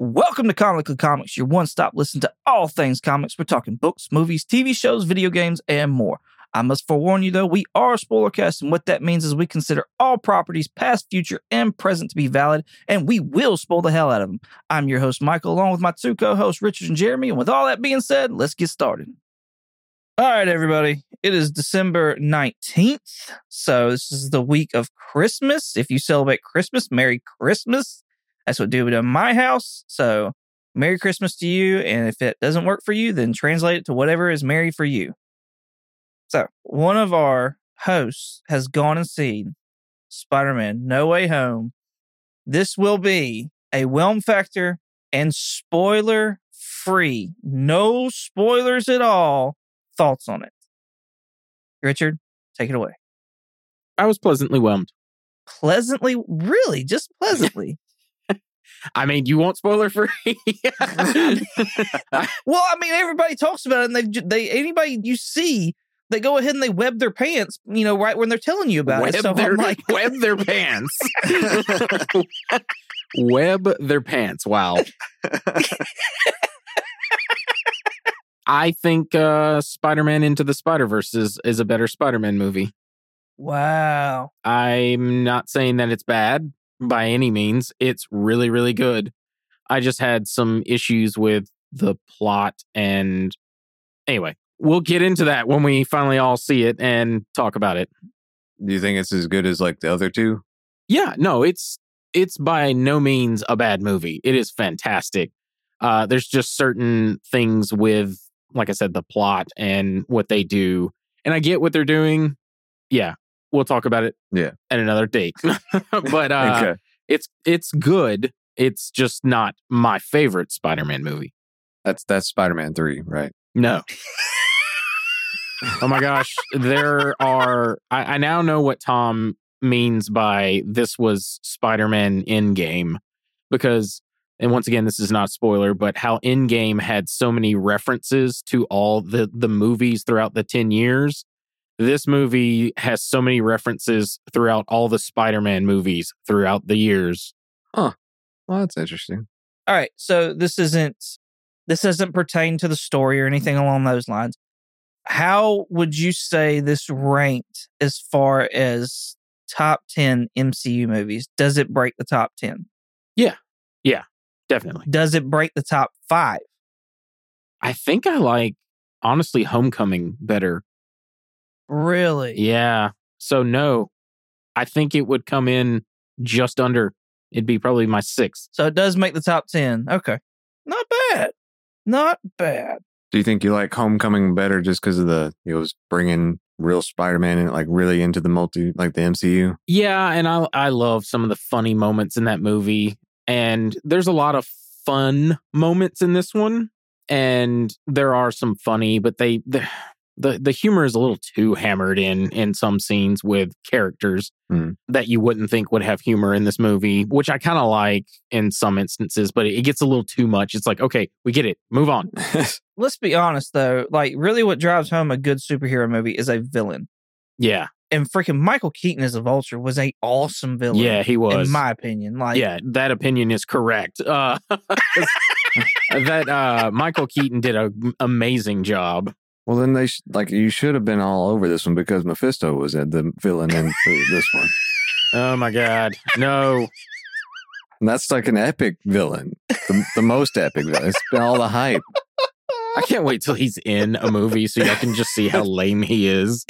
Welcome to Comically Comics, your one stop listen to all things comics. We're talking books, movies, TV shows, video games, and more. I must forewarn you though, we are spoilercast, and what that means is we consider all properties, past, future, and present, to be valid, and we will spoil the hell out of them. I'm your host, Michael, along with my two co hosts, Richard and Jeremy. And with all that being said, let's get started. All right, everybody. It is December 19th. So, this is the week of Christmas. If you celebrate Christmas, Merry Christmas. That's what do it in my house. So, Merry Christmas to you. And if it doesn't work for you, then translate it to whatever is merry for you. So, one of our hosts has gone and seen Spider Man No Way Home. This will be a whelm factor and spoiler free, no spoilers at all thoughts on it. Richard, take it away. I was pleasantly whelmed. Pleasantly, really, just pleasantly. I mean, you want spoiler free? well, I mean, everybody talks about it, and they they anybody you see, they go ahead and they web their pants, you know, right when they're telling you about web it. So their, I'm like, web their pants. web their pants. Wow. I think uh, Spider-Man Into the Spider-Verse is, is a better Spider-Man movie. wow, I'm not saying that it's bad by any means. It's really, really good. I just had some issues with the plot and anyway, we'll get into that when we finally all see it and talk about it. Do you think it's as good as like the other two? Yeah, no, it's it's by no means a bad movie. It is fantastic. Uh there's just certain things with like I said the plot and what they do. And I get what they're doing. Yeah, we'll talk about it Yeah. at another date. but uh okay. it's it's good. It's just not my favorite Spider-Man movie. That's that's Spider Man three, right? No. oh my gosh. There are I, I now know what Tom means by this was Spider-Man Endgame because and once again this is not a spoiler, but how Endgame had so many references to all the the movies throughout the 10 years. This movie has so many references throughout all the Spider-Man movies throughout the years. Huh. Well, that's interesting. all right. So this isn't this doesn't pertain to the story or anything along those lines. How would you say this ranked as far as top ten MCU movies? Does it break the top ten? Yeah. Yeah, Definitely. Does it break the top five? I think I like honestly Homecoming better. Really? Yeah. So no, I think it would come in just under. It'd be probably my sixth. So it does make the top 10. Okay. Not bad. Not bad. Do you think you like Homecoming better just because of the it was bringing real Spider Man and like really into the multi like the MCU? Yeah, and I I love some of the funny moments in that movie, and there's a lot of fun moments in this one, and there are some funny, but they the the, humor is a little too hammered in in some scenes with characters Hmm. that you wouldn't think would have humor in this movie, which I kind of like in some instances, but it gets a little too much. It's like, okay, we get it, move on. Let's be honest though. Like really what drives home a good superhero movie is a villain. Yeah, And freaking Michael Keaton as a vulture was a awesome villain. yeah, he was. In my opinion. Like yeah, that opinion is correct. Uh, that uh, Michael Keaton did an amazing job. Well, then they sh- like you should have been all over this one because Mephisto was at the villain in this one. Oh my God, no! And that's like an epic villain, the, the most epic villain. It's been all the hype. I can't wait till he's in a movie so I can just see how lame he is.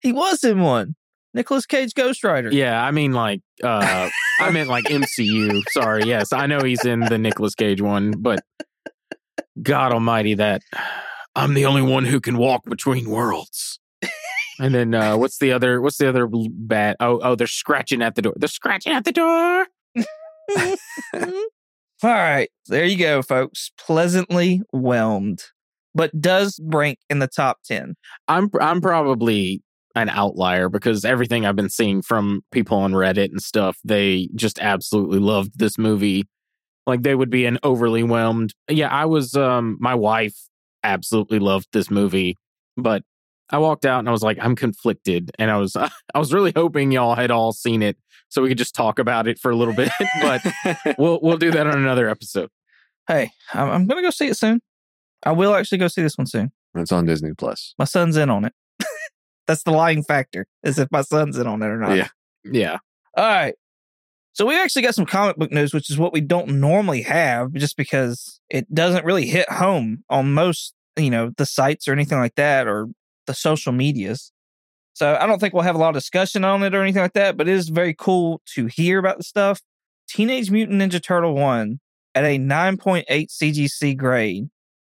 he was in one. Nicolas Cage Ghost Rider. Yeah, I mean, like, uh, I meant like MCU. Sorry, yes, I know he's in the Nicolas Cage one, but God Almighty, that I'm the only one who can walk between worlds. And then uh, what's the other? What's the other bad? Oh, oh, they're scratching at the door. They're scratching at the door. All right. There you go, folks. Pleasantly whelmed. But does rank in the top 10. I'm I'm probably an outlier because everything I've been seeing from people on Reddit and stuff, they just absolutely loved this movie. Like they would be an overly whelmed. Yeah, I was um my wife absolutely loved this movie, but I walked out and I was like, I'm conflicted, and I was I was really hoping y'all had all seen it so we could just talk about it for a little bit. but we'll we'll do that on another episode. Hey, I'm, I'm gonna go see it soon. I will actually go see this one soon. it's on Disney Plus. My son's in on it. That's the lying factor, is if my son's in on it or not. Yeah. Yeah, All right. So we've actually got some comic book news, which is what we don't normally have, just because it doesn't really hit home on most, you know, the sites or anything like that, or the social medias. So I don't think we'll have a lot of discussion on it or anything like that, but it is very cool to hear about the stuff. Teenage Mutant Ninja Turtle 1 at a 9.8 CGC grade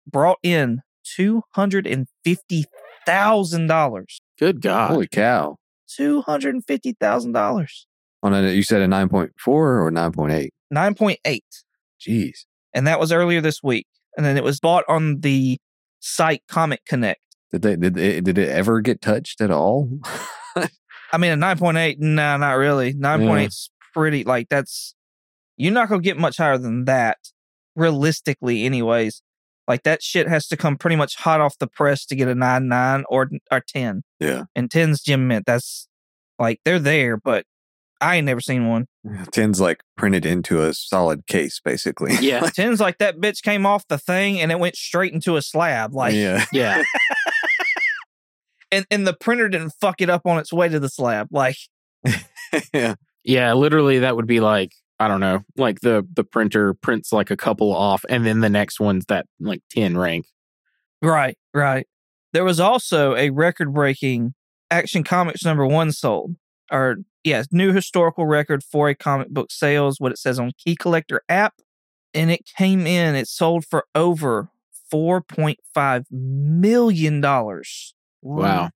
brought in $250,000. good God. Holy cow! $250,000. Oh, on a, you said a nine point four or nine point eight. 9.8. Jeez. and that was earlier this week. And then it was bought on the site Comic Connect. Did they did it, did it ever get touched at all? I mean, a 9.8, no, not really. 9.8 is pretty, like, that's, you're not going to get much higher than that, realistically, anyways. Like, that shit has to come pretty much hot off the press to get a 9 9 or, or 10. Yeah. And 10's Gem Mint. That's, like, they're there, but I ain't never seen one. Ten's like printed into a solid case, basically. Yeah, 10's like that bitch came off the thing and it went straight into a slab. Like, yeah. yeah. and, and the printer didn't fuck it up on its way to the slab. Like, yeah. Yeah, literally that would be like I don't know, like the the printer prints like a couple off and then the next one's that like 10 rank. Right, right. There was also a record breaking Action Comics number one sold. Or, yes, new historical record for a comic book sales, what it says on Key Collector app. And it came in, it sold for over $4.5 million. Wow.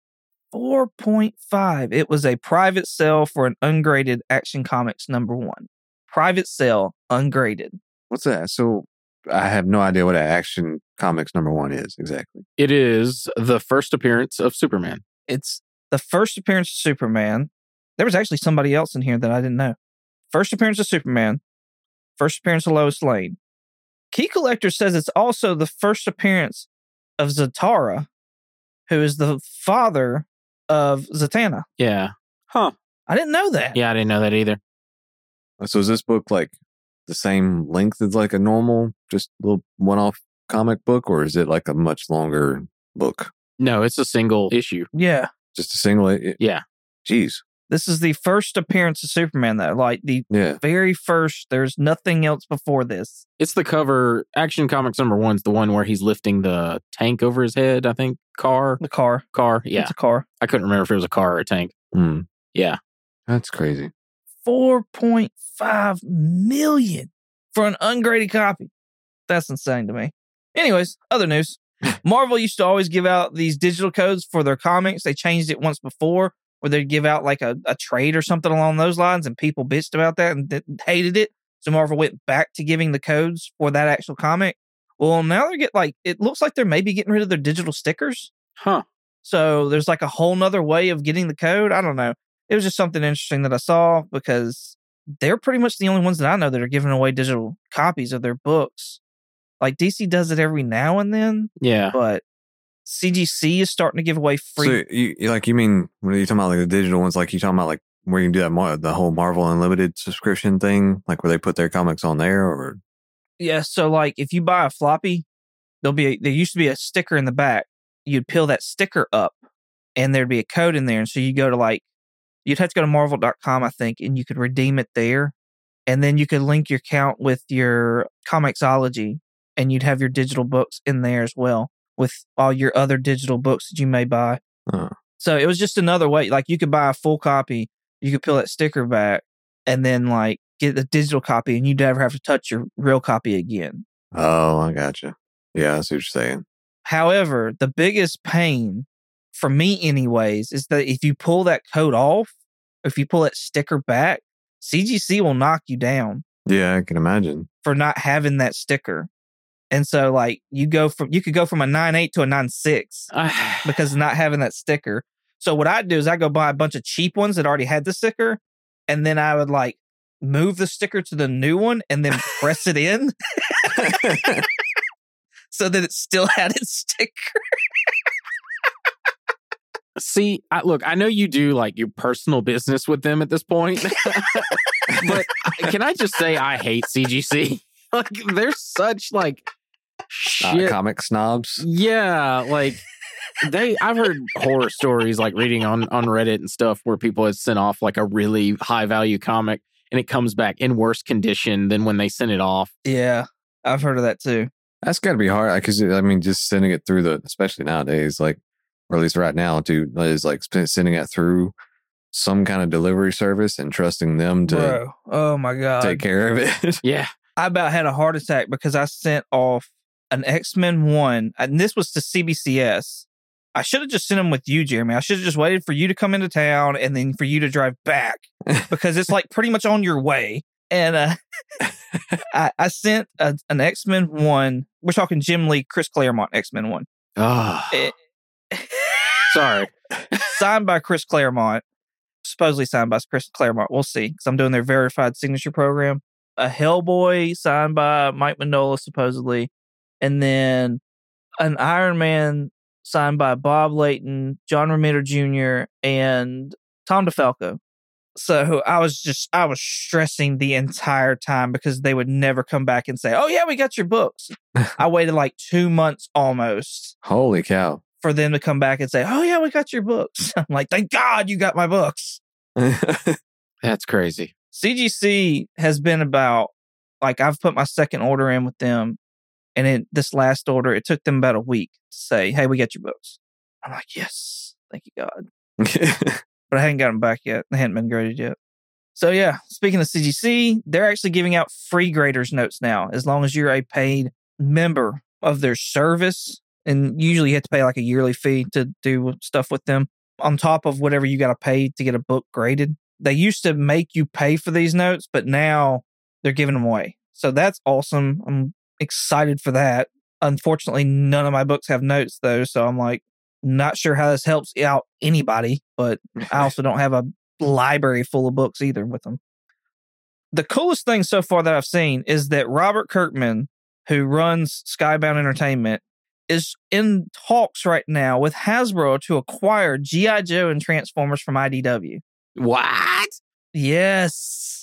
4.5. It was a private sale for an ungraded Action Comics number one. Private sale, ungraded. What's that? So I have no idea what an action comics number one is exactly. It is the first appearance of Superman. It's the first appearance of Superman. There was actually somebody else in here that I didn't know. First appearance of Superman. First appearance of Lois Lane. Key Collector says it's also the first appearance of Zatara, who is the father of Zatanna. Yeah. Huh. I didn't know that. Yeah, I didn't know that either. Uh, so is this book like the same length as like a normal, just little one off comic book, or is it like a much longer book? No, it's a single issue. Yeah. Just a single? It, Yeah. Jeez. This is the first appearance of Superman, though. Like the Yeah. very first. There's nothing else before this. It's the cover. Action Comics number one's the one where he's lifting the tank over his head. I think car, The car. car. Yeah, It's a car. I couldn't remember if it was a car or a tank. Hmm. Yeah, That's crazy. 4.5 million for an ungraded copy. That's insane to me. Anyways, other news. Marvel used to always give out these digital codes for their comics. They changed it once before where they'd give out like a, a trade or something along those lines, and people bitched about that and th- hated it. So Marvel went back to giving the codes for that actual comic. Well, now they're get like it looks like they're maybe getting rid of their digital stickers. huh? So there's like a whole nother way of getting the code. I don't know. It was just something interesting that I saw because they're pretty much the only ones that I know that are giving away digital copies of their books. Like DC does it every now and then, Yeah, but CGC is starting to give away free. So you, like you mean when you talking about like the digital ones? Like you talking about like where you can do that mar- the whole Marvel Unlimited subscription thing, like where they put their comics on there, or yeah. So like if you buy a floppy, there'll be a, there used to be a sticker in the back. You'd peel that sticker up, and there'd be a code in there. And so you go to like you'd have to go to marvel.com, I think, and you could redeem it there. And then you could link your account with your Comixology and you'd have your digital books in there as well with all your other digital books that you may buy. Oh. So it was just another way. Like you could buy a full copy, you could peel that sticker back, and then like get the digital copy, and you'd never have to touch your real copy again. oh, I gotcha. Yeah, I see what you're saying. However, the biggest pain for me, anyways, is that if you pull that code off, if you pull that sticker back, CGC will knock you down Yeah, I can imagine. for not having that sticker. And so, like, you go from you could go from a nine eight to a nine six because not having that sticker. So what I do is I go buy a bunch of cheap ones that already had the sticker, and then I would like move the sticker to the new one and then press it in so that it still had its sticker. See, I, look, I know you do like your personal business with them at this point, but can I just say I hate CGC? like they're such like Uh, comic snobs. yeah, like they. I've heard horror stories like reading on on Reddit and stuff where people have sent off like a really high value comic and it comes back in worse condition than when they sent it off. Yeah, I've heard of that too. That's got to be hard because I mean, just sending it through the, especially nowadays, like, or at least right now, too, is like sending it through some kind of delivery service and trusting them to Bro, oh my god, take care of it. Yeah, I about had a heart attack because I sent off an X Men one, and this was to CBCS. I should have just sent them with you, Jeremy. I should have just waited for you to come into town and then for you to drive back because it's like pretty much on your way. And uh, I, I sent a, an X Men one. We're talking Jim Lee, Chris Claremont X Men one. Ah, Eh, sorry. signed by Chris Claremont, supposedly signed by Chris Claremont. We'll see because I'm doing their verified signature program. A Hellboy signed by Mike Mignola, supposedly, and then an Iron Man signed by Bob Layton, John Romita Jr., and Tom DeFalco. So I was just I was stressing the entire time because they would never come back and say, "Oh yeah, we got your books." I waited like two months almost Holy cow. for them to come back and say, "Oh yeah, we got your books." I'm like, "Thank God you got my books." That's crazy. CGC has been about like I've put my second order in with them, and in this last order, it took them about a week to say, "Hey, we got your books." I'm like, "Yes, thank you God," but I hadn't got them back yet. They hadn't been graded yet. So yeah, speaking of CGC, they're actually giving out free graders notes now, as long as you're a paid member of their service. And usually you have to pay like a yearly fee to do stuff with them on top of whatever you got to pay to get a book graded. They used to make you pay for these notes, but now they're giving them away. So that's awesome. I'm excited for that. Unfortunately, none of my books have notes though. So I'm like, not sure how this helps out anybody, but I also don't have a library full of books either with them. The coolest thing so far that I've seen is that Robert Kirkman, who runs Skybound Entertainment, is in talks right now with Hasbro to acquire G.I. Joe and Transformers from IDW. What? Yes.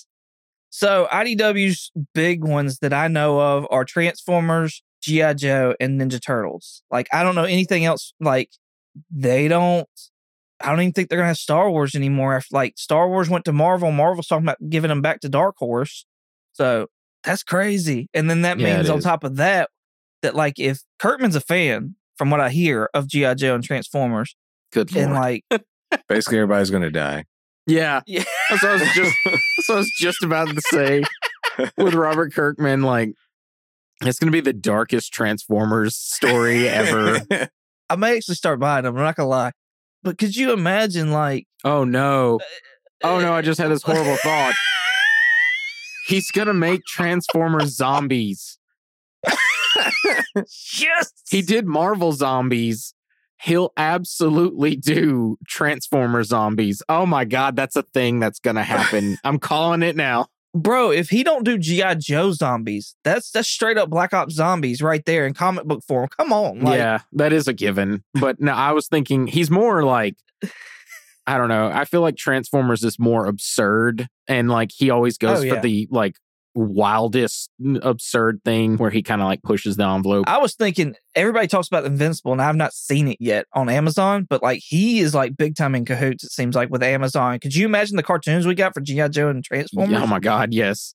So IDW's big ones that I know of are Transformers, G.I. Joe, and Ninja Turtles. Like I don't know anything else. Like they don't I don't even think they're gonna have Star Wars anymore. After like Star Wars went to Marvel, Marvel's talking about giving them back to Dark Horse. So that's crazy. And then that Yeah, means on is. top of that, that like if Kirkman's a fan, from what I hear of G.I. Joe and Transformers, Good lord. and like Basically, everybody's going to die. yeah, yeah, that's what I was just. That's I was just about to say. With Robert Kirkman, like it's going to be the darkest Transformers story ever. I may actually start buying them. I'm not gonna lie, but could you imagine like oh no! Uh, oh no! I just had this horrible thought. He's going to make Transformers zombies. yes, He did Marvel zombies. He'll absolutely do Transformer zombies. Oh my god, that's a thing that's gonna happen. I'm calling it now. bro. If he don't do GI Joe zombies, that's that's straight up Black Ops zombies right there in comic book form. Come on, like, yeah, that is a given. But no, I was thinking he's more like I don't know. I feel like Transformers is more absurd, and like he always goes Oh, for the like wildest absurd thing where he kind of like pushes the envelope. I was thinking everybody talks about Invincible, and I've not seen it yet on Amazon, but like he is like big time in cahoots. It seems like with Amazon. Could you imagine the cartoons we got for GI Joe and Transformers? oh my god, yes.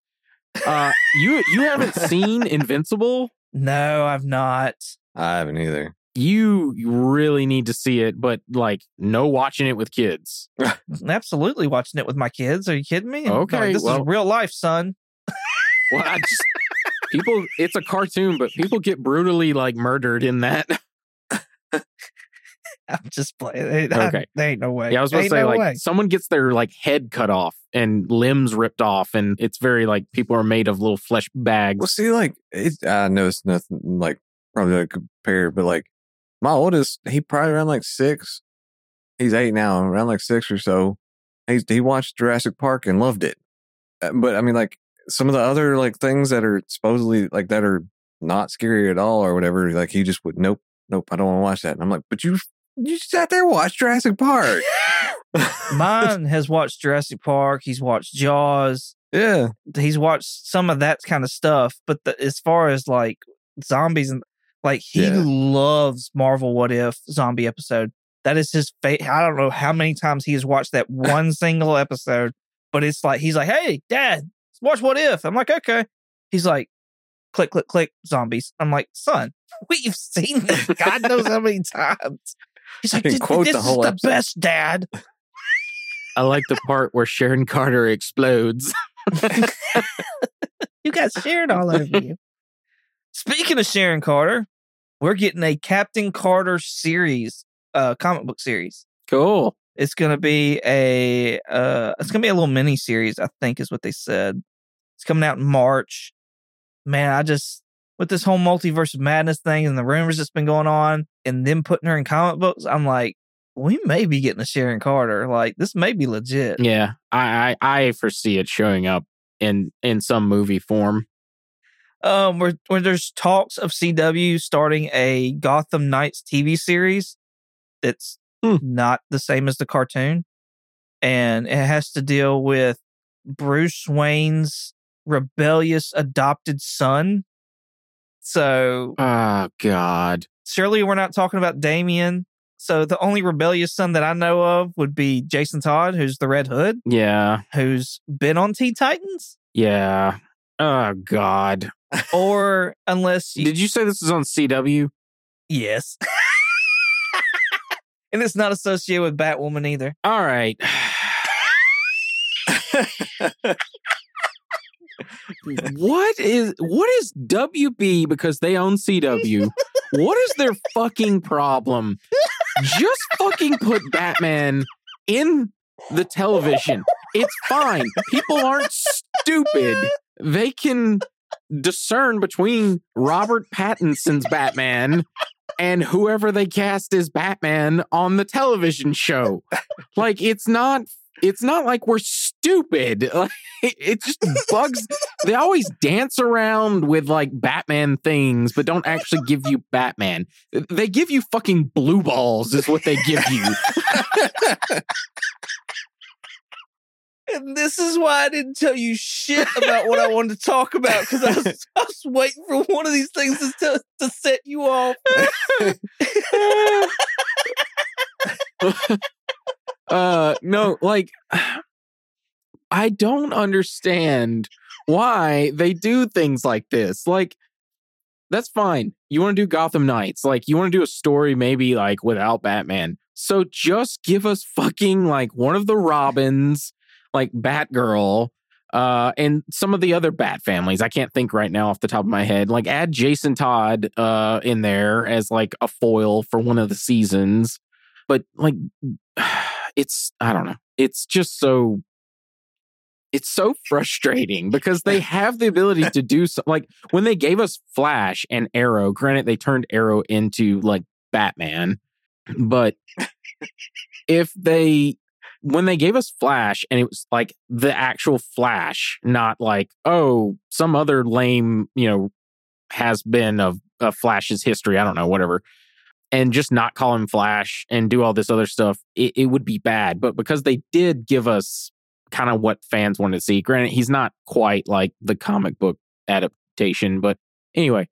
Uh, you you haven't seen Invincible? no, I've not. I haven't either. You really need to see it, but like no watching it with kids. Absolutely watching it with my kids. Are you kidding me? Okay, Like, this well- is real life, son. Well, I just people. It's a cartoon, but people get brutally like murdered in that. I'm just playing. They, Okay. there ain't no way. Yeah, I was about to say no like way. someone gets their like head cut off and limbs ripped off, and it's very like people are made of little flesh bags. Well, see, like, it, I know it's nothing like probably like compare, but like my oldest, he probably around like six. He's eight now, around like six or so. He he watched Jurassic Park and loved it. Uh, But I mean, like some of the other like things that are supposedly like that are not scary at all or whatever. Like he just would nope, nope, I don't want to watch that. And I'm like, but you You sat there and watched Jurassic Park. Mine has watched Jurassic Park. He's watched Jaws. yeah. He's watched some of that kind of stuff. But the, as far as like zombies and like he Yeah. loves Marvel What If zombie episode. That is his fate. I don't know how many times he has watched that one single episode, but it's like he's like, "Hey, Dad, watch What If." I'm like, "Okay." He's like, "Click, click, click, zombies." I'm like, "Son, we've seen this. God knows how many times." He's like, "This, quote this the is whole the episode." best, Dad." I like the part where Sharon Carter explodes. You got Sharon all over you. Speaking of Sharon Carter, we're getting a Captain Carter series, uh, comic book series. Cool. It's gonna be a uh, it's gonna be a little mini series, I think, is what they said. It's coming out in March. Man, I just with this whole multiverse of madness thing and the rumors that's been going on, and them putting her in comic books, I'm like, we may be getting a Sharon Carter. Like this may be legit. Yeah, I, I I foresee it showing up in in some movie form. um where where there's talks of CW starting a Gotham Knights TV series that's Hmm. not the same as the cartoon and it has to deal with Bruce Wayne's rebellious adopted son. So Oh God. surely we're not talking about Damian. So the only rebellious son that I know of would be Jason Todd, who's the Red Hood, Yeah. who's been on Teen Titans. Yeah. Oh God. Or unless you, Did you say this is on CW? Yes. and it's not associated with Batwoman either. All right. what is what is WB because they own CW? what is their fucking problem? Just fucking put Batman in the television. It's fine. People aren't stupid. They can discern between Robert Pattinson's Batman and whoever they cast as Batman on the television show. Like it's not it's not like we're stupid. It just bugs. They always dance around with like Batman things, but don't actually give you Batman. They give you fucking blue balls, is what they give you. And this is why I didn't tell you shit about what I wanted to talk about because I was, I was waiting for one of these things to, to, set you off. uh, no, like I don't understand why they do things like this. Like, that's fine. You want to do Gotham Knights. Like, you want to do a story maybe like without Batman. So just give us fucking like one of the Robins, like Batgirl, uh, and some of the other Bat families. I can't think right now off the top of my head. Like, add Jason Todd uh in there as like a foil for one of the seasons. But like it's I don't know. It's just so it's so frustrating because they have the ability to do so like when they gave us Flash and Arrow, granted they turned Arrow into like Batman, but if they when they gave us Flash and it was like the actual Flash, not like, oh, some other lame, you know, has been of, of Flash's history, I don't know, whatever and just not call him Flash and do all this other stuff, it, it would be bad. But because they did give us kind of what fans wanted to see, granted, he's not quite like the comic book adaptation. But anyway,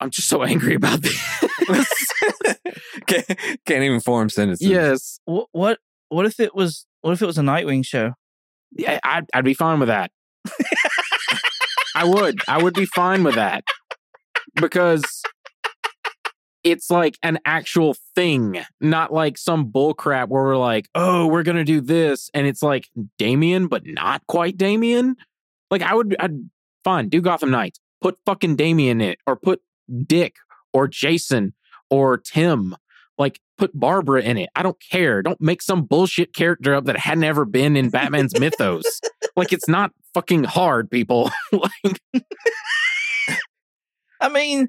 I'm just so angry about this. can't, can't even form sentences. yes. What, what what if it was what if it was a Nightwing show? Yeah, I'd, I'd be fine with that. I would. I would be fine with that because it's like an actual thing, not like some bullcrap where we're like, oh, we're gonna do this, and it's like Damian, but not quite Damian. Like I would, I'd fine do Gotham Knights, put fucking Damian in it, or put Dick or Jason or Tim. Like put Barbara in it. I don't care. Don't make some bullshit character up that hadn't ever been in Batman's mythos. Like it's not fucking hard, people. like I mean,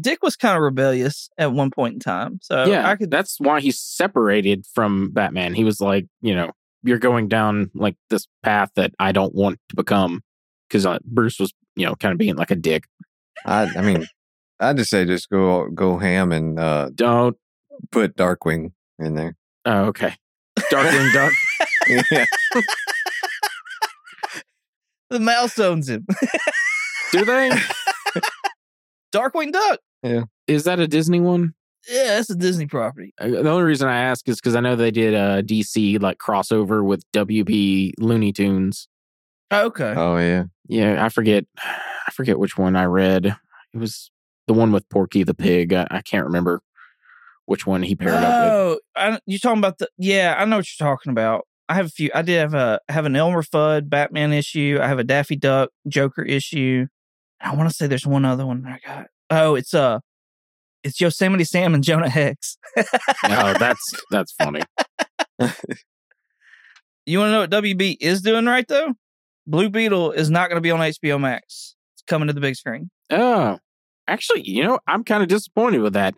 Dick was kind of rebellious at one point in time. So yeah, I could that's why he's separated from Batman. He was like, you know, you're going down like this path that I don't want to become because uh, Bruce was, you know, kind of being like a dick. I, I mean, I just say just go go ham and uh, Don't. Put Darkwing in there. Oh, okay. Darkwing Duck. yeah. The mouse owns him. Do they? Darkwing Duck. Yeah. Is that a Disney one? Yeah, that's a Disney property. Uh, The only reason I ask is because I know they did a DC like crossover with WB Looney Tunes. Okay. Oh yeah. Yeah, I forget. I forget which one I read. It was the one with Porky the Pig. I, I can't remember which one he paired up with. Oh, you're talking about the? Yeah, I know what you're talking about. I have a few. I did have a I have an Elmer Fudd Batman issue. I have a Daffy Duck Joker issue. I want to say there's one other one I got. Oh, it's uh, it's Yosemite Sam and Jonah Hex. Oh, that's that's funny. You want to know what WB is doing right though? Blue Beetle is not going to be on HBO Max. It's coming to the big screen. Oh, actually, you know, I'm kind of disappointed with that.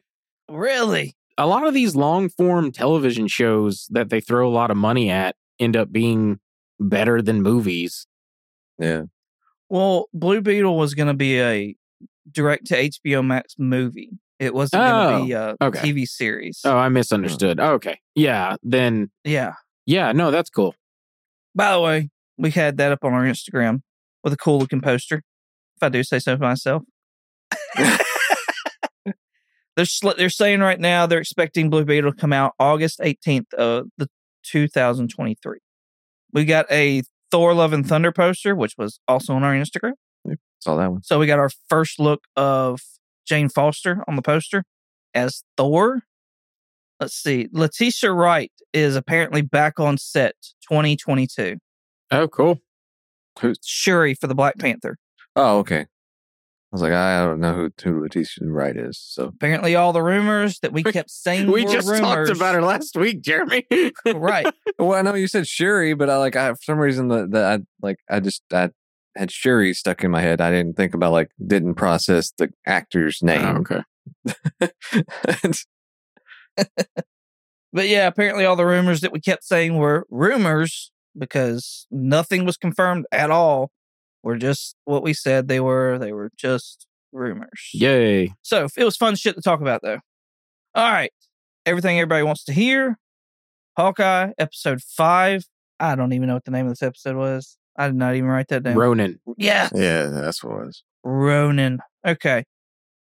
Really? A lot of these long form television shows that they throw a lot of money at end up being better than movies. Yeah. Well, Blue Beetle was going to be a direct to HBO Max movie. It wasn't going to be oh, a okay. TV series. Oh, I misunderstood. Okay. Yeah, then Yeah. yeah, no, that's cool. By the way, we had that up on our Instagram with a cool looking poster. If I do say so myself. they're sl- they're saying right now they're expecting Blue Beetle to come out August 18th of the 2023. We got a Thor Love and Thunder poster, which was also on our Instagram. Saw that one. So we got our first look of Jane Foster on the poster as Thor. Let's see. Letitia Wright is apparently back on set 2022. Oh, cool. Shuri for the Black Panther. Oh, okay. I was like, I don't know who, who Letitia Wright is. So Apparently, all the rumors that we kept saying we just rumors. talked about her last week, Jeremy. Oh, right. well, I know you said Shuri, but I like I for some reason that that I like I just I had Shuri stuck in my head. I didn't think about like didn't process the actor's Oh, name. okay. But yeah, apparently, all the rumors that we kept saying were rumors because nothing was confirmed at all. Were just what we said they were. They were just rumors. Yay. So it was fun shit to talk about, though. All right. Everything everybody wants to hear. Hawkeye, episode five. I don't even know what the name of this episode was. I did not even write that down. Ronan. yeah. yeah, that's what it was. Ronan. Okay.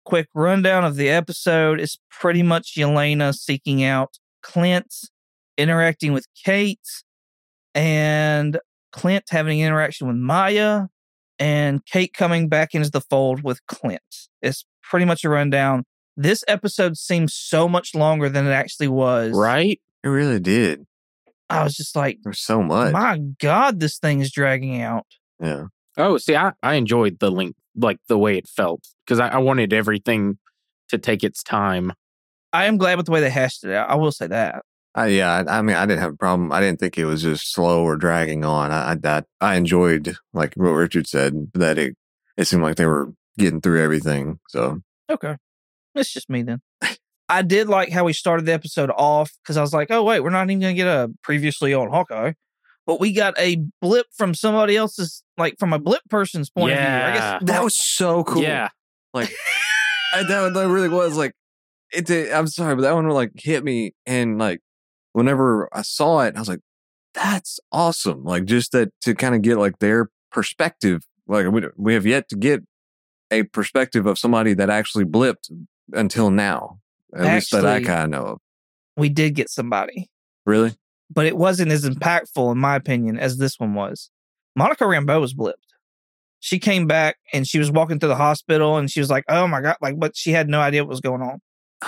Quick rundown of the episode is pretty much Yelena seeking out Clint, interacting with Kate, and Clint having an interaction with Maya, and Kate coming back into the fold with Clint. It's pretty much a rundown. This episode seems so much longer than it actually was. Right? It really did. I was just like, There's so much. my God, this thing is dragging out. yeah. Oh, see, I, I enjoyed the length, like the way it felt, because I, I wanted everything to take its time. I am glad with the way they hashed it out. I will say that. I, yeah, I, I mean, I didn't have a problem. I didn't think it was just slow or dragging on. I, I that I enjoyed, like what Richard said, that it it seemed like they were getting through everything. So Okay. It's just me then. I did like how we started the episode off because I was like, oh, wait, we're not even going to get a previously on Hawkeye. But we got a blip from somebody else's, like from a blip person's point of view. I guess that was so cool. Yeah. Like I, that that really was like it. Did, I'm sorry, but that one like hit me, and like whenever I saw it, I was like, "That's awesome!" Like just that to kind of get like their perspective. Like we we have yet to get a perspective of somebody that actually blipped until now. At least that I kind of know of. we did get somebody, Really? but it wasn't as impactful, in my opinion, as this one was. Monica Rambeau was blipped. She came back and she was walking through the hospital and she was like, oh my God, like, but she had no idea what was going on.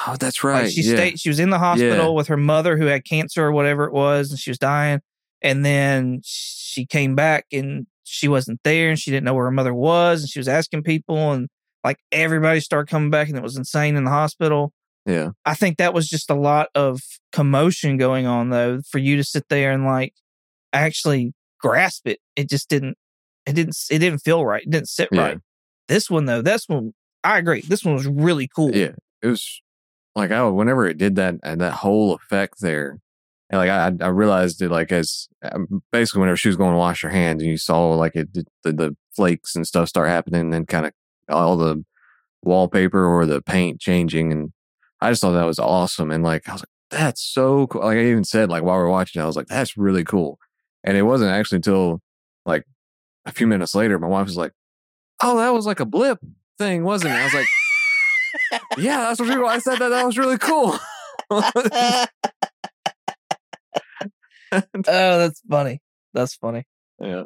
Oh, that's right. Like she yeah. stayed. She was in the hospital Yeah. with her mother who had cancer or whatever it was, and she was dying. And then she came back and she wasn't there, and she didn't know where her mother was, and she was asking people, and like everybody started coming back, and it was insane in the hospital. yeah. I think that was just a lot of commotion going on though for you to sit there and like actually grasp it. It just didn't. It didn't. It didn't feel right. It didn't sit Yeah. right. This one though, this one, I agree. This one was really cool. Yeah, it was like I whenever it did that and that whole effect there, and like I I realized it like as um, basically whenever she was going to wash her hands and you saw like it the the flakes and stuff start happening, and then kind of all the wallpaper or the paint changing, and I just thought that was awesome, and like I was like that's so cool. Like I even said, like while we are watching, I was like, that's really cool. And it wasn't actually until like a few minutes later, my wife was like, oh, that was like a blip thing, wasn't it? I was like, yeah, that's what people. I said that that was really cool. oh, that's funny. That's funny. Yeah,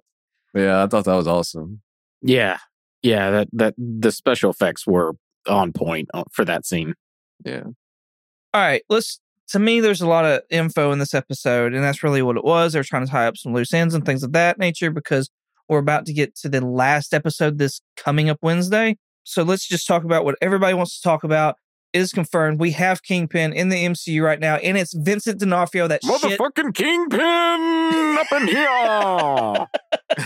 yeah, I thought that was awesome. Yeah, yeah. That that the special effects were on point uh, for that scene. Yeah. All right, let's. To me, there's a lot of info in this episode, and that's really what it was. They're trying to tie up some loose ends and things of that nature because we're about to get to the last episode this coming up Wednesday. So let's just talk about what everybody wants to talk about. It is confirmed. We have Kingpin in the MCU right now, and it's Vincent D'Onofrio. That motherfucking shit. Kingpin up in here.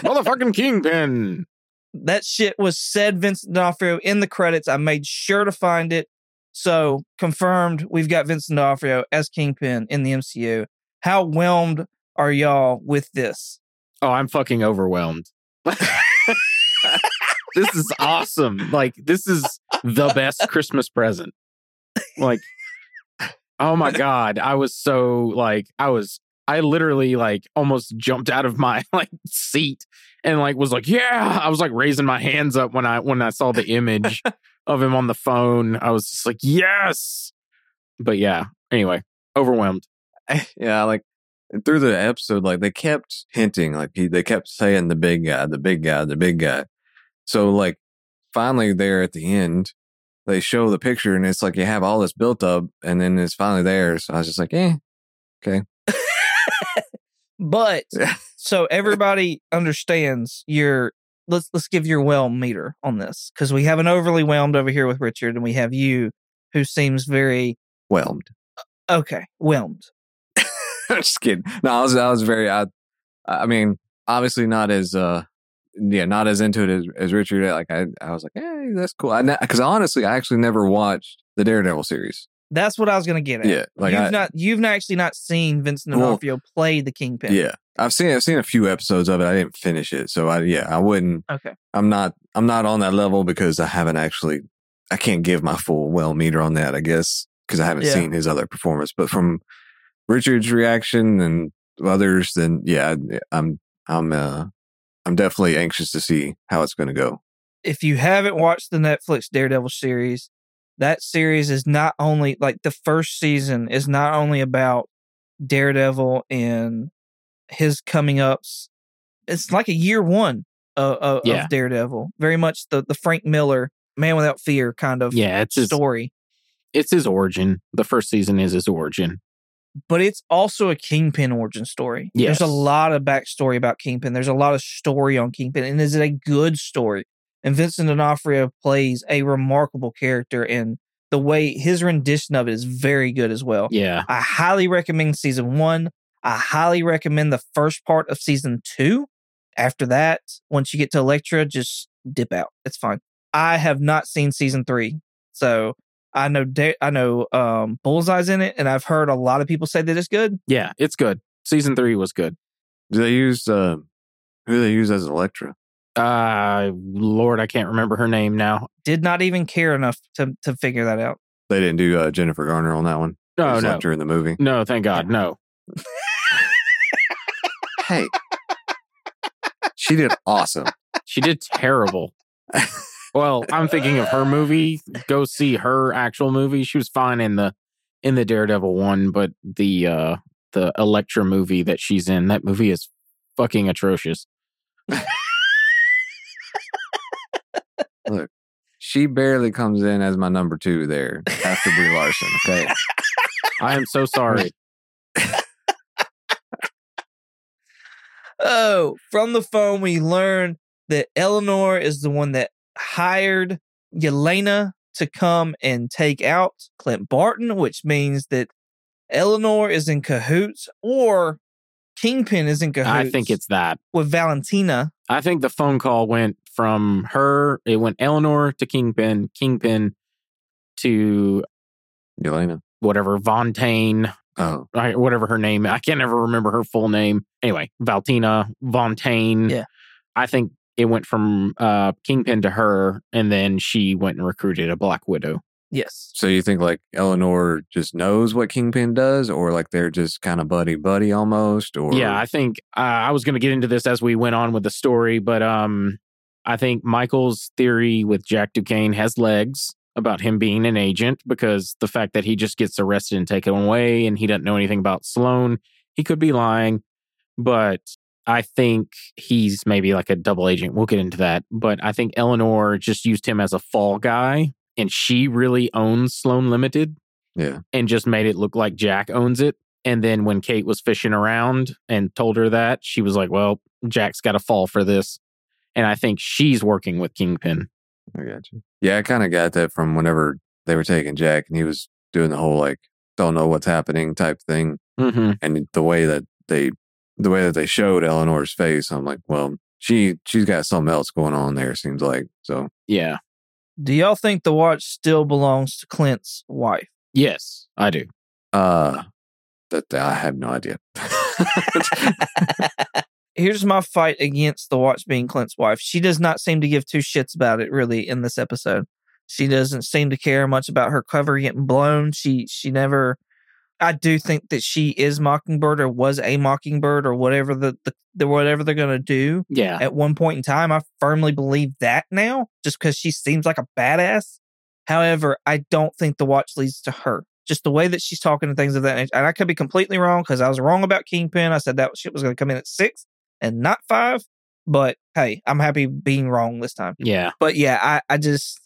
motherfucking Kingpin. That shit was said Vincent D'Onofrio in the credits. I made sure to find it. So confirmed, we've got Vincent D'Onofrio as Kingpin in the MCU. How whelmed are y'all with this? Oh, I'm fucking overwhelmed. this is awesome. Like this is the best Christmas present. Like oh my god, I was so like I was I literally like almost jumped out of my like seat and like was like, "Yeah." I was like raising my hands up when I when I saw the image of him on the phone. I was just like, "Yes." But yeah, anyway, overwhelmed. Yeah, like through the episode, like they kept hinting, like he, they kept saying the big guy, the big guy, the big guy. So like finally there at the end, they show the picture and it's like you have all this built up and then it's finally there. So I was just like, eh, okay. but so everybody understands your let's let's give your whelm meter on this because we have an overly whelmed over here with Richard and we have you who seems very whelmed. Okay, whelmed. just kidding. No, I was I was very I I mean, obviously not as uh yeah, not as into it as, as Richard. Like I, I was like, hey, that's cool. Because honestly, I actually never watched the Daredevil series. That's what I was going to get at. Yeah, like you've I, not, you've not actually not seen Vincent D'Onofrio well, play the Kingpin. Yeah, I've seen, I've seen a few episodes of it. I didn't finish it, so I, yeah, I wouldn't. Okay, I'm not, I'm not on that level because I haven't actually, I can't give my full whelm meter on that. I guess because I haven't yeah. seen his other performance, but from Richard's reaction and others, then yeah, I'm, I'm, uh, I'm definitely anxious to see how it's going to go. If you haven't watched the Netflix Daredevil series, that series is not only like the first season is not only about Daredevil and his coming ups. It's like a year one of, of, yeah. of Daredevil. Very much the the Frank Miller Man Without Fear kind of yeah, it's story. His, it's his origin. The first season is his origin but it's also a Kingpin origin story. Yes. There's a lot of backstory about Kingpin. There's a lot of story on Kingpin, and is it a good story? And Vincent D'Onofrio plays a remarkable character, and the way his rendition of it is very good as well. Yeah, I highly recommend season one. I highly recommend the first part of season two. After that, once you get to Elektra, just dip out. It's fine. I have not seen season three, so I know da- I know um, Bullseye's in it, and I've heard a lot of people say that it's good. Yeah, it's good. Season three was good. Do they use uh, who do they use as Elektra? Uh, Lord, I can't remember her name now. Did not even care enough to to figure that out. They didn't do uh, Jennifer Garner on that one. No, no. Her in the movie. No, thank God, no. hey, she did awesome. She did terrible. Well, I'm thinking of her movie. Go see her actual movie. She was fine in the in the Daredevil one, but the uh the Elektra movie that she's in, that movie is fucking atrocious. Look, she barely comes in as my number two there after Brie Larson. Okay. I am so sorry. oh, from the phone, we learn that Eleanor is the one that hired Yelena to come and take out Clint Barton, which means that Eleanor is in cahoots or Kingpin is in cahoots. I think it's that. With Valentina. I think the phone call went from her, it went Eleanor to Kingpin, Kingpin to Yelena. Whatever, Vontaine. Oh. Whatever her name. I can't ever remember her full name. Anyway, Valtina, Vontaine. Yeah. I think it went from uh, Kingpin to her, and then she went and recruited a Black Widow. Yes. So you think like Eleanor just knows what Kingpin does, or like they're just kind of buddy buddy almost, or Yeah, I think uh, I was going to get into this as we went on with the story, but um, I think Michael's theory with Jack Duquesne has legs about him being an agent because the fact that he just gets arrested and taken away and he doesn't know anything about Sloan, he could be lying. But I think he's maybe like a double agent. We'll get into that. But I think Eleanor just used him as a fall guy and she really owns Sloan Limited yeah, and just made it look like Jack owns it. And then when Kate was fishing around and told her that, she was like, well, Jack's got to fall for this. And I think she's working with Kingpin. I got you. Yeah, I kind of got that from whenever they were taking Jack and he was doing the whole like don't know what's happening type thing, Mm-hmm. and the way that they the way that they showed Eleanor's face, I'm like, well, she she's got something else going on there. Seems like so. Yeah. Do y'all think the watch still belongs to Clint's wife? Yes, I do. Uh, that I have no idea. Here's my fight against the watch being Clint's wife. She does not seem to give two shits about it really in this episode. She doesn't seem to care much about her cover getting blown. She she never I do think that she is Mockingbird or was a Mockingbird or whatever the, the, the whatever they're gonna do Yeah. at one point in time. I firmly believe that now, just because she seems like a badass. However, I don't think the watch leads to her. Just the way that she's talking and things of that nature. And I could be completely wrong because I was wrong about Kingpin. I said that shit was going to come in at six and not five. But hey, I'm happy being wrong this time. Yeah. But yeah, I, I just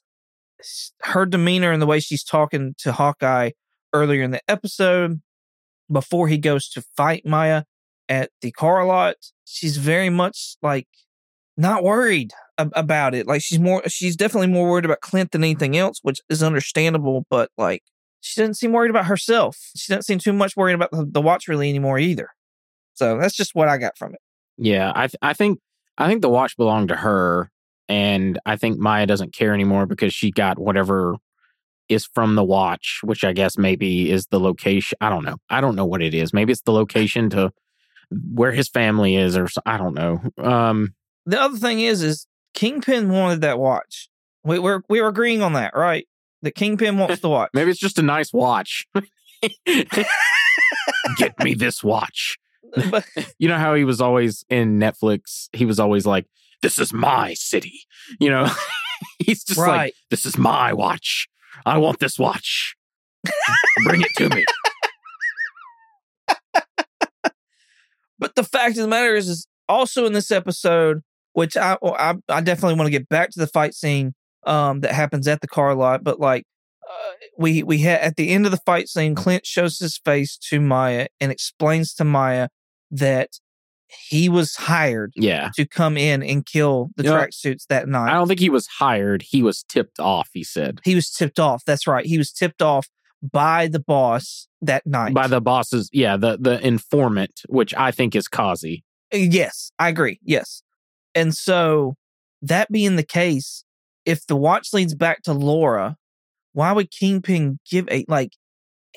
her demeanor and the way she's talking to Hawkeye earlier in the episode before he goes to fight Maya at the car lot, she's very much like not worried ab- about it. Like she's more, she's definitely more worried about Clint than anything else, which is understandable. But like, she doesn't seem worried about herself. She doesn't seem too much worried about the, the watch really anymore either. So that's just what I got from it. Yeah. I th- I think I think the watch belonged to her, and I think Maya doesn't care anymore because she got whatever is from the watch, which I guess maybe is the location. I don't know. I don't know what it is. Maybe it's the location to where his family is, or I don't know. Um. The other thing is, is Kingpin wanted that watch. We, we're we were agreeing on that, right? That Kingpin wants the watch. Maybe it's just a nice watch. Get me this watch. but You know how he was always in Netflix? He was always like, This is my city. You know, he's just like, This is my watch. I want this watch. Bring it to me. but the fact of the matter is, is also in this episode, which I I, I definitely want to get back to the fight scene um that happens at the car lot. But like, uh, we we had at the end of the fight scene, Clint shows his face to Maya and explains to Maya that he was hired Yeah. to come in and kill the Yeah. tracksuits that night. I don't think he was hired. He was tipped off, he said. he was tipped off. That's right. He was tipped off by the boss that night. By the bosses, yeah, the the informant, which I think is Kazi. Uh, yes, I agree. Yes. And so that being the case, if the watch leads back to Laura, why would Kingpin give a like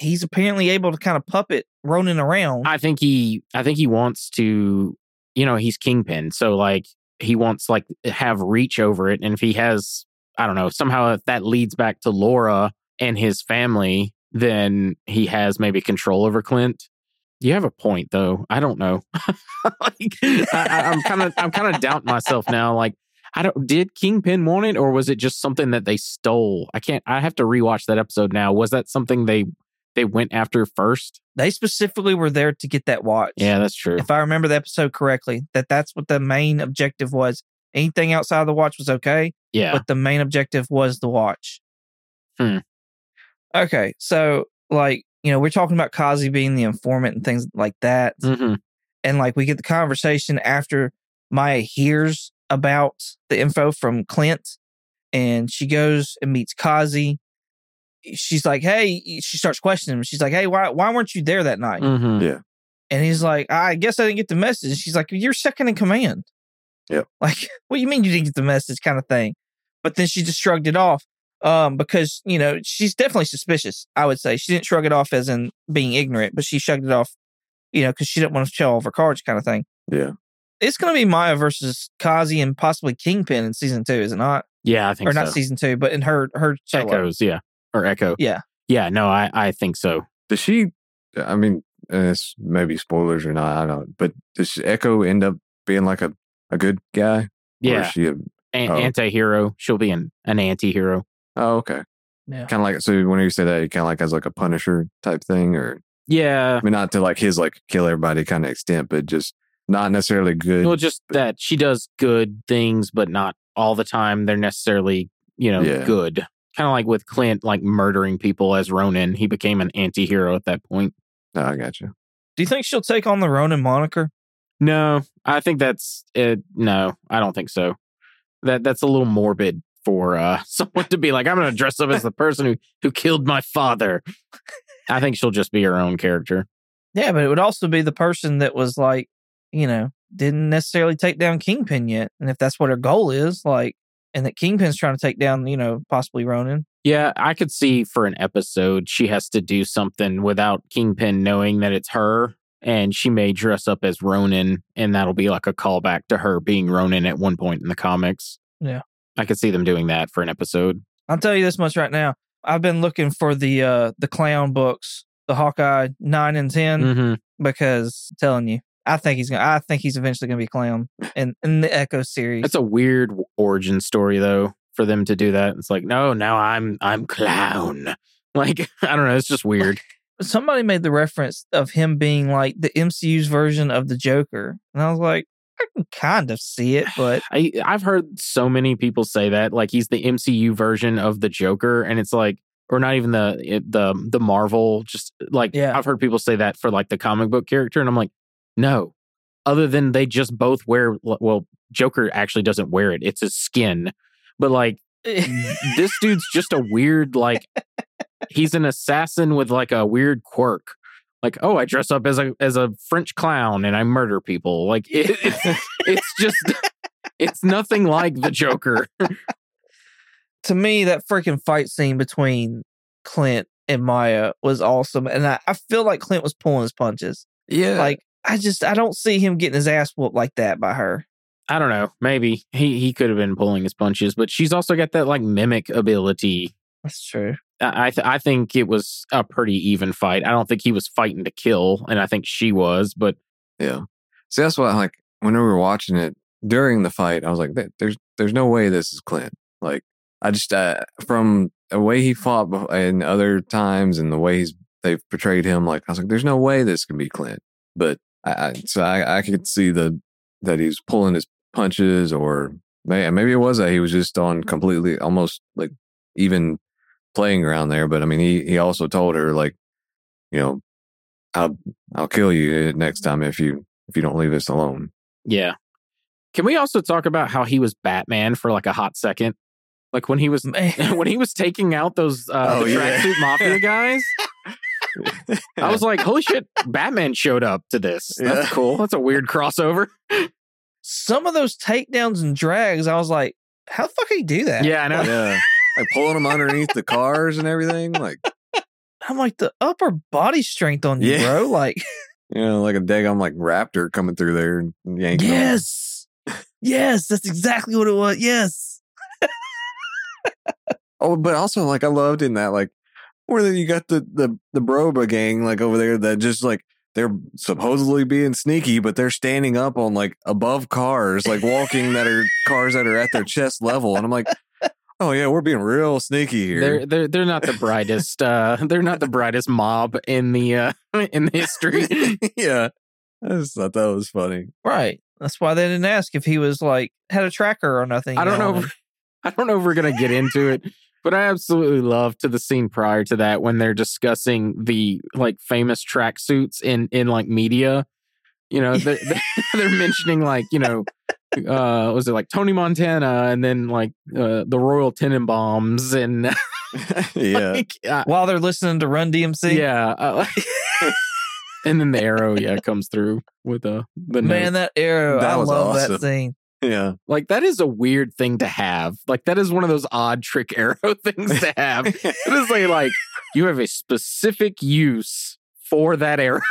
he's apparently able to kind of puppet Ronin around. I think he I think he wants to you know, he's kingpin. So like he wants like have reach over it. And if he has I don't know, somehow if that leads back to Laura and his family, then he has maybe control over Clint. You have a point though. I don't know. like, I, I'm kind of I'm kind of doubting myself now. Like I don't did Kingpin want it or was it just something that they stole? I can't I have to rewatch that episode now. Was that something they they went after first? they specifically were there to get that watch. Yeah, that's true. If I remember the episode correctly, that that's what the main objective was. Anything outside of the watch was okay, Yeah. but the main objective was the watch. Hmm. Okay, so like you know, we're talking about Kazi being the informant and things like that, hmm and like we get the conversation after Maya hears about the info from Clint, and she goes and meets Kazi. She's like, "Hey," she starts questioning him. She's like, "Hey, why why weren't you there that night?" hmm And he's like, I guess I didn't get the message. She's like, You're second in command. Yeah. Like, what do you mean you didn't get the message kind of thing? But then she just shrugged it off. Um, because, you know, she's definitely suspicious, I would say. She didn't shrug it off as in being ignorant, but she shrugged it off, you know, because she didn't want to show off her cards kind of thing. Yeah. It's gonna be Maya versus Kazi and possibly Kingpin in season two, is it not? Yeah, I think Or so. not season two, but in her her solo. Echoes, yeah. Or Echo. Yeah. Yeah, no, I, I think so. Does she? I mean, and it's maybe spoilers or not. I don't. know. But does Echo end up being like a, a good guy? Or Yeah. is she a, An- Oh. anti-hero. She'll be an, an anti-hero. oh, okay. Yeah. Kind of like so. When you say that, kind of like as like a Punisher type thing, or Yeah. I mean, not to like his like kill everybody kind of extent, but just not necessarily good. Well, just that she does good things, but not all the time. They're necessarily, you know, Yeah. good. Kind of like with Clint, like murdering people as Ronin. He became an anti-hero at that point. No, I got you. Do you think she'll take on the Ronin moniker? No, I think that's it. No, I don't think so. That that's a little morbid for uh, someone to be like, I'm going to dress up as the person who who killed my father. I think she'll just be her own character. Yeah, but it would also be the person that was like, you know, didn't necessarily take down Kingpin yet. And if that's what her goal is, like, and that Kingpin's trying to take down, you know, possibly Ronin. Yeah, I could see for an episode she has to do something without Kingpin knowing that it's her, and she may dress up as Ronin, and that'll be like a callback to her being Ronin at one point in the comics. Yeah. I could see them doing that for an episode. I'll tell you this much right now. I've been looking for the uh the clown books, the Hawkeye nine and 10 hmm because I'm telling you, I think he's gonna I think he's eventually gonna be clown in, in the Echo series. That's a weird origin story though for them to do that. It's like, no, now I'm I'm clown. Like I don't know, it's just weird. Somebody made the reference of him being like the MCU's version of the Joker. And I was like, I can kind of see it, but I I've heard so many people say that like he's the MCU version of the Joker, and it's like, or not even the the the Marvel. Just like Yeah. I've heard people say that for like the comic book character, and I'm like, no. Other than they just both wear well, Joker actually doesn't wear it; it's his skin. But like this dude's just a weird like he's an assassin with like a weird quirk. Like, oh, I dress up as a as a French clown and I murder people. Like it, it's it's just it's nothing like the Joker. to me, that freaking fight scene between Clint and Maya was awesome. And I, I feel like Clint was pulling his punches. Yeah, Like, I just, I don't see him getting his ass whooped like that by her. I don't know. Maybe he he could have been pulling his punches, but she's also got that like mimic ability. That's true. I I, th- I think it was a pretty even fight. I don't think he was fighting to kill, and I think she was. But yeah. See, that's why like when we were watching it during the fight, I was like, "There's there's no way this is Clint." Like, I just uh, from the way he fought in other times and the way he's they've portrayed him, like I was like, "There's no way this can be Clint." But I, I so I, I could see the that he's pulling his punches, or may- maybe it was that he was just on completely almost like even playing around there. But I mean, he he also told her like, you know, I'll I'll kill you next time if you if you don't leave us alone. yeah, can we also talk about how he was Batman for like a hot second? Like when he was Man. when he was taking out those uh, Oh, the yeah. tracksuit mafia guys. I was like, holy shit, Batman showed up to this. That's Yeah. cool. That's a weird crossover. Some of those takedowns and drags, I was like, how the fuck did he do that? Yeah, I know. yeah, like pulling them underneath the cars and everything, like I'm like, the upper body strength on you, Yeah. bro. Like, you know, like a daggone like raptor coming through there and yanking. on 'em. yes. yes, that's exactly what it was. Yes. Oh, but also like I loved in that like where you got the the the Broba gang like over there that just like they're supposedly being sneaky, but they're standing up on like above cars, like walking that are cars that are at their chest level, and I'm like, oh yeah, we're being real sneaky here. They're they're they're not the brightest. Uh, they're not the brightest mob in the uh, in the history. yeah, I just thought that was funny. Right. That's why they didn't ask if he was like, had a tracker or nothing. I don't know. If, I don't know if we're gonna get into it, but I absolutely love to the scene prior to that when they're discussing the like famous tracksuits in in like media. You know, they're, they're mentioning like you know, uh, was it like Tony Montana and then like uh, the Royal Tenenbaums and yeah, like, uh, While they're listening to Run DMC. yeah. Uh, and then the arrow, yeah, comes through with uh, the Man, note. that arrow. That I was love that scene. Yeah. Like that is a weird thing to have. Like that is one of those odd trick arrow things to have. it is like, like you have a specific use for that arrow.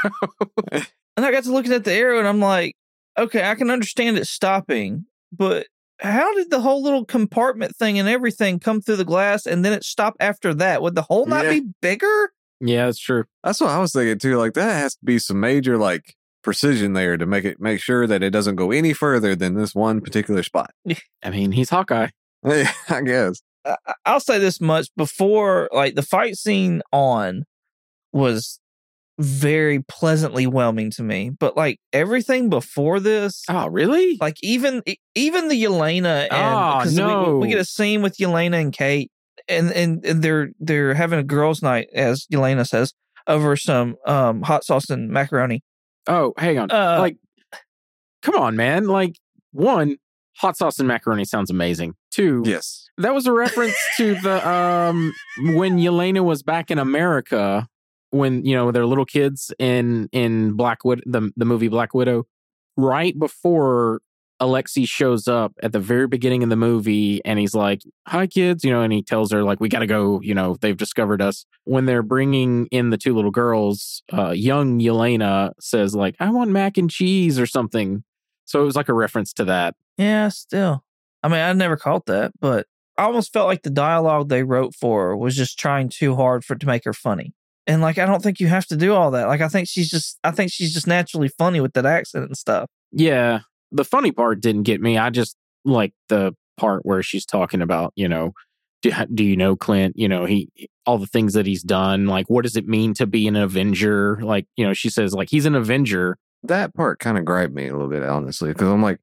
And I got to looking at the arrow and I'm like, okay, I can understand it stopping, but how did the whole little compartment thing and everything come through the glass and then it stop after that? Would the hole not Yeah. be bigger? Yeah, that's true. That's what I was thinking too. Like that has to be some major like precision there to make it make sure that it doesn't go any further than this one particular spot. I mean, he's Hawkeye. I guess. I- I- I'll say this much before like the fight scene on was very pleasantly whelming to me, but like everything before this, Oh, really? like even even the Yelena and Oh, 'cause we- we, no. we get a scene with Yelena and Kate and, and and they're they're having a girls' night as Yelena says over some um hot sauce and macaroni. Oh, hang on. Uh, like, come on, man. Like, one, hot sauce and macaroni sounds amazing. Two, Yes. that was a reference to the um when Yelena was back in America when you know they're little kids in in Black Widow the the movie Black Widow right before Alexi shows up at the very beginning of the movie and he's like hi kids you know and he tells her like we got to go you know they've discovered us when they're bringing in the two little girls uh young Yelena says like I want mac and cheese or something so it was like a reference to that Yeah, still. I mean, I never caught that, but I almost felt like the dialogue they wrote for her was just trying too hard for to make her funny. And like, I don't think you have to do all that. Like, I think she's just, I think she's just naturally funny with that accent and stuff. Yeah. The funny part didn't get me. I just like the part where she's talking about, you know, do, do you know Clint? You know, he, all the things that he's done. Like, what does it mean to be an Avenger? Like, you know, she says, like, he's an Avenger. That part kind of griped me a little bit, honestly, because I'm like,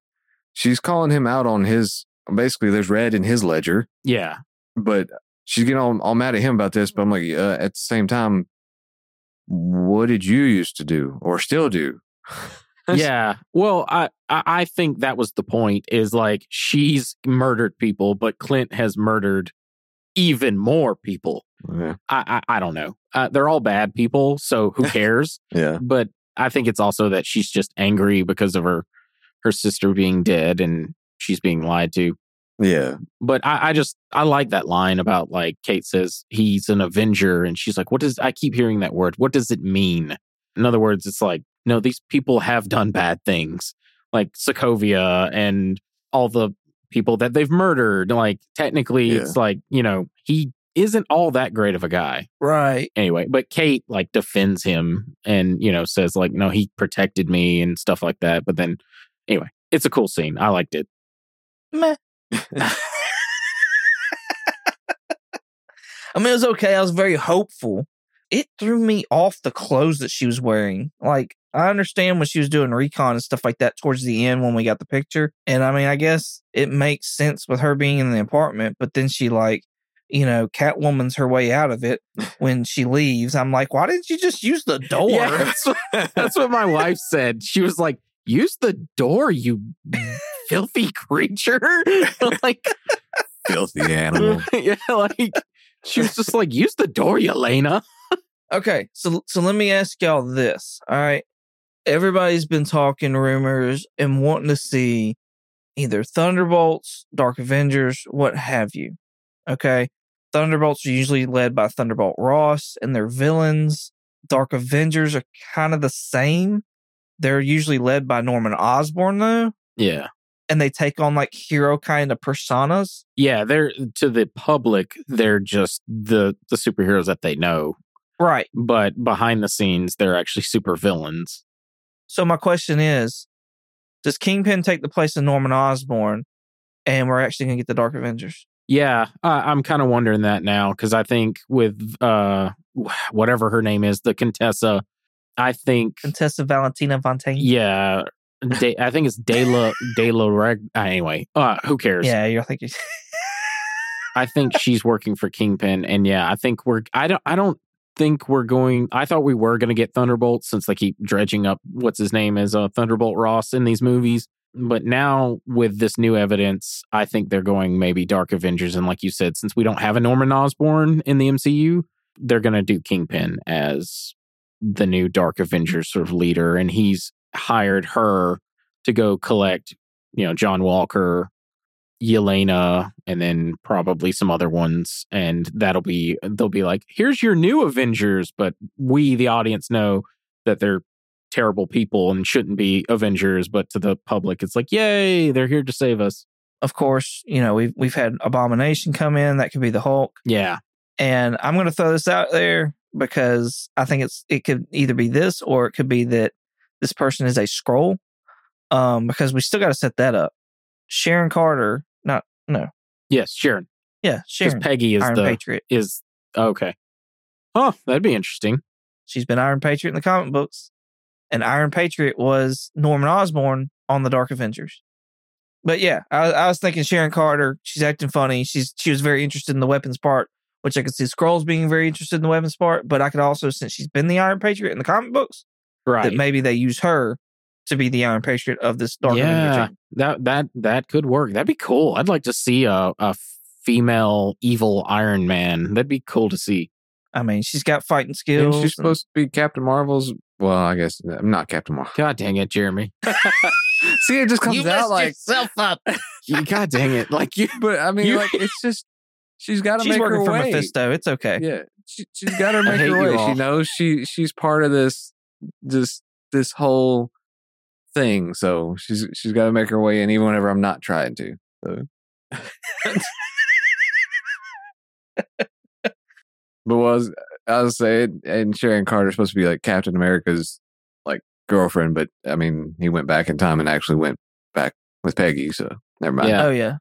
she's calling him out on his basically there's red in his ledger, Yeah. but she's getting all, all mad at him about this. But I'm like, uh, at the same time, what did you used to do or still do? yeah. Well, I, I, think that was the point is like, she's murdered people, but Clint has murdered even more people. Yeah. I, I, I don't know. Uh, they're all bad people. So who cares? Yeah. but I think it's also that she's just angry because of her her sister being dead and she's being lied to. Yeah. But I, I just I like that line about like Kate says he's an Avenger and she's like, what does I keep hearing that word? What does it mean? In other words, it's like, no, these people have done bad things, like Sokovia and all the people that they've murdered. Like technically, Yeah. it's like you know he isn't all that great of a guy Right. anyway but kate like defends him and you know says like no he protected me and stuff like that but then anyway it's a cool scene i liked it Meh. I mean, it was okay. I was very hopeful. It threw me off the clothes that she was wearing. Like, I understand when she was doing recon and stuff like that towards the end when we got the picture. And I mean, I guess it makes sense with her being in the apartment, but then she, like, you know, Catwoman's her way out of it when she leaves. I'm like, why didn't you just use the door? Yeah, that's, what, that's what my wife said she was like use the door you filthy creature like Filthy animal. yeah like she was just like use the door yelena Okay, so so let me ask y'all this. All right. Everybody's been talking rumors and wanting to see either Thunderbolts, Dark Avengers, what have you. Okay. Thunderbolts are usually led by Thunderbolt Ross and their villains. Dark Avengers are kind of the same. They're usually led by Norman Osborn though, yeah and they take on like hero kind of personas. yeah they're to the public they're just the the superheroes that they know Right. but behind the scenes they're actually super villains So my question is, does Kingpin take the place of Norman Osborn, and we're actually going to get the Dark Avengers? Yeah, uh, I'm kind of wondering that now because I think with uh whatever her name is, the Contessa, I think Contessa Valentina Fontaine. yeah, De, I think it's De La De La Reg. Uh, anyway, uh, who cares? Yeah, you're thinking. I think she's working for Kingpin, and yeah, I think we're. I don't. I don't think we're going. I thought we were going to get Thunderbolt since they keep dredging up what's his name as uh, Thunderbolt Ross in these movies. But now with this new evidence, I think they're going maybe Dark Avengers, and like you said, since we don't have a Norman Osborn in the MCU, they're going to do Kingpin as the new Dark Avengers sort of leader, and he's hired her to go collect, you know, John Walker, Yelena, and then probably some other ones. And that'll be, they'll be like, here's your new Avengers. But we, the audience, know that they're terrible people and shouldn't be Avengers. But to the public, it's like, yay, they're here to save us. of course, you know we've we've had Abomination come in. That could be the Hulk. Yeah. And I'm going to throw this out there because I think it's it could either be this or it could be that this person is a Skrull. Um, because we still got to set that up. Sharon Carter, not no, Yes, Sharon. yeah, Because Sharon, Peggy is Iron the Patriot. is okay. Oh, that'd be interesting. She's been Iron Patriot in the comic books, and Iron Patriot was Norman Osborn on the Dark Avengers. But yeah, I, I was thinking Sharon Carter. She's acting funny. She's she was very interested in the weapons part, which I could see Skrulls being very interested in the weapons part. But I could also, since she's been the Iron Patriot in the comic books, Right. that maybe they use her to be the Iron Patriot of this Dark Avenger yeah, team. that that that could work. That'd be cool. I'd like to see a a female evil Iron Man. That'd be cool to see. I mean, she's got fighting And skills. she's and- supposed to be Captain Marvel's. Well, I guess I'm not Captain Marvel. God dang it, Jeremy. See, it just comes out like. yourself up. God dang it. Like you But I mean, You- like it's just she's got to she's make her working for way. Mephisto. It's okay. Yeah, she, she's got to make her way. She knows she she's part of this this this whole thing. So she's she's got to make her way in, even whenever I'm not trying to. So. but was I was saying, and Sharon Carter's supposed to be like Captain America's like girlfriend, but I mean, he went back in time and actually went back with Peggy. So never mind. Yeah. Oh yeah,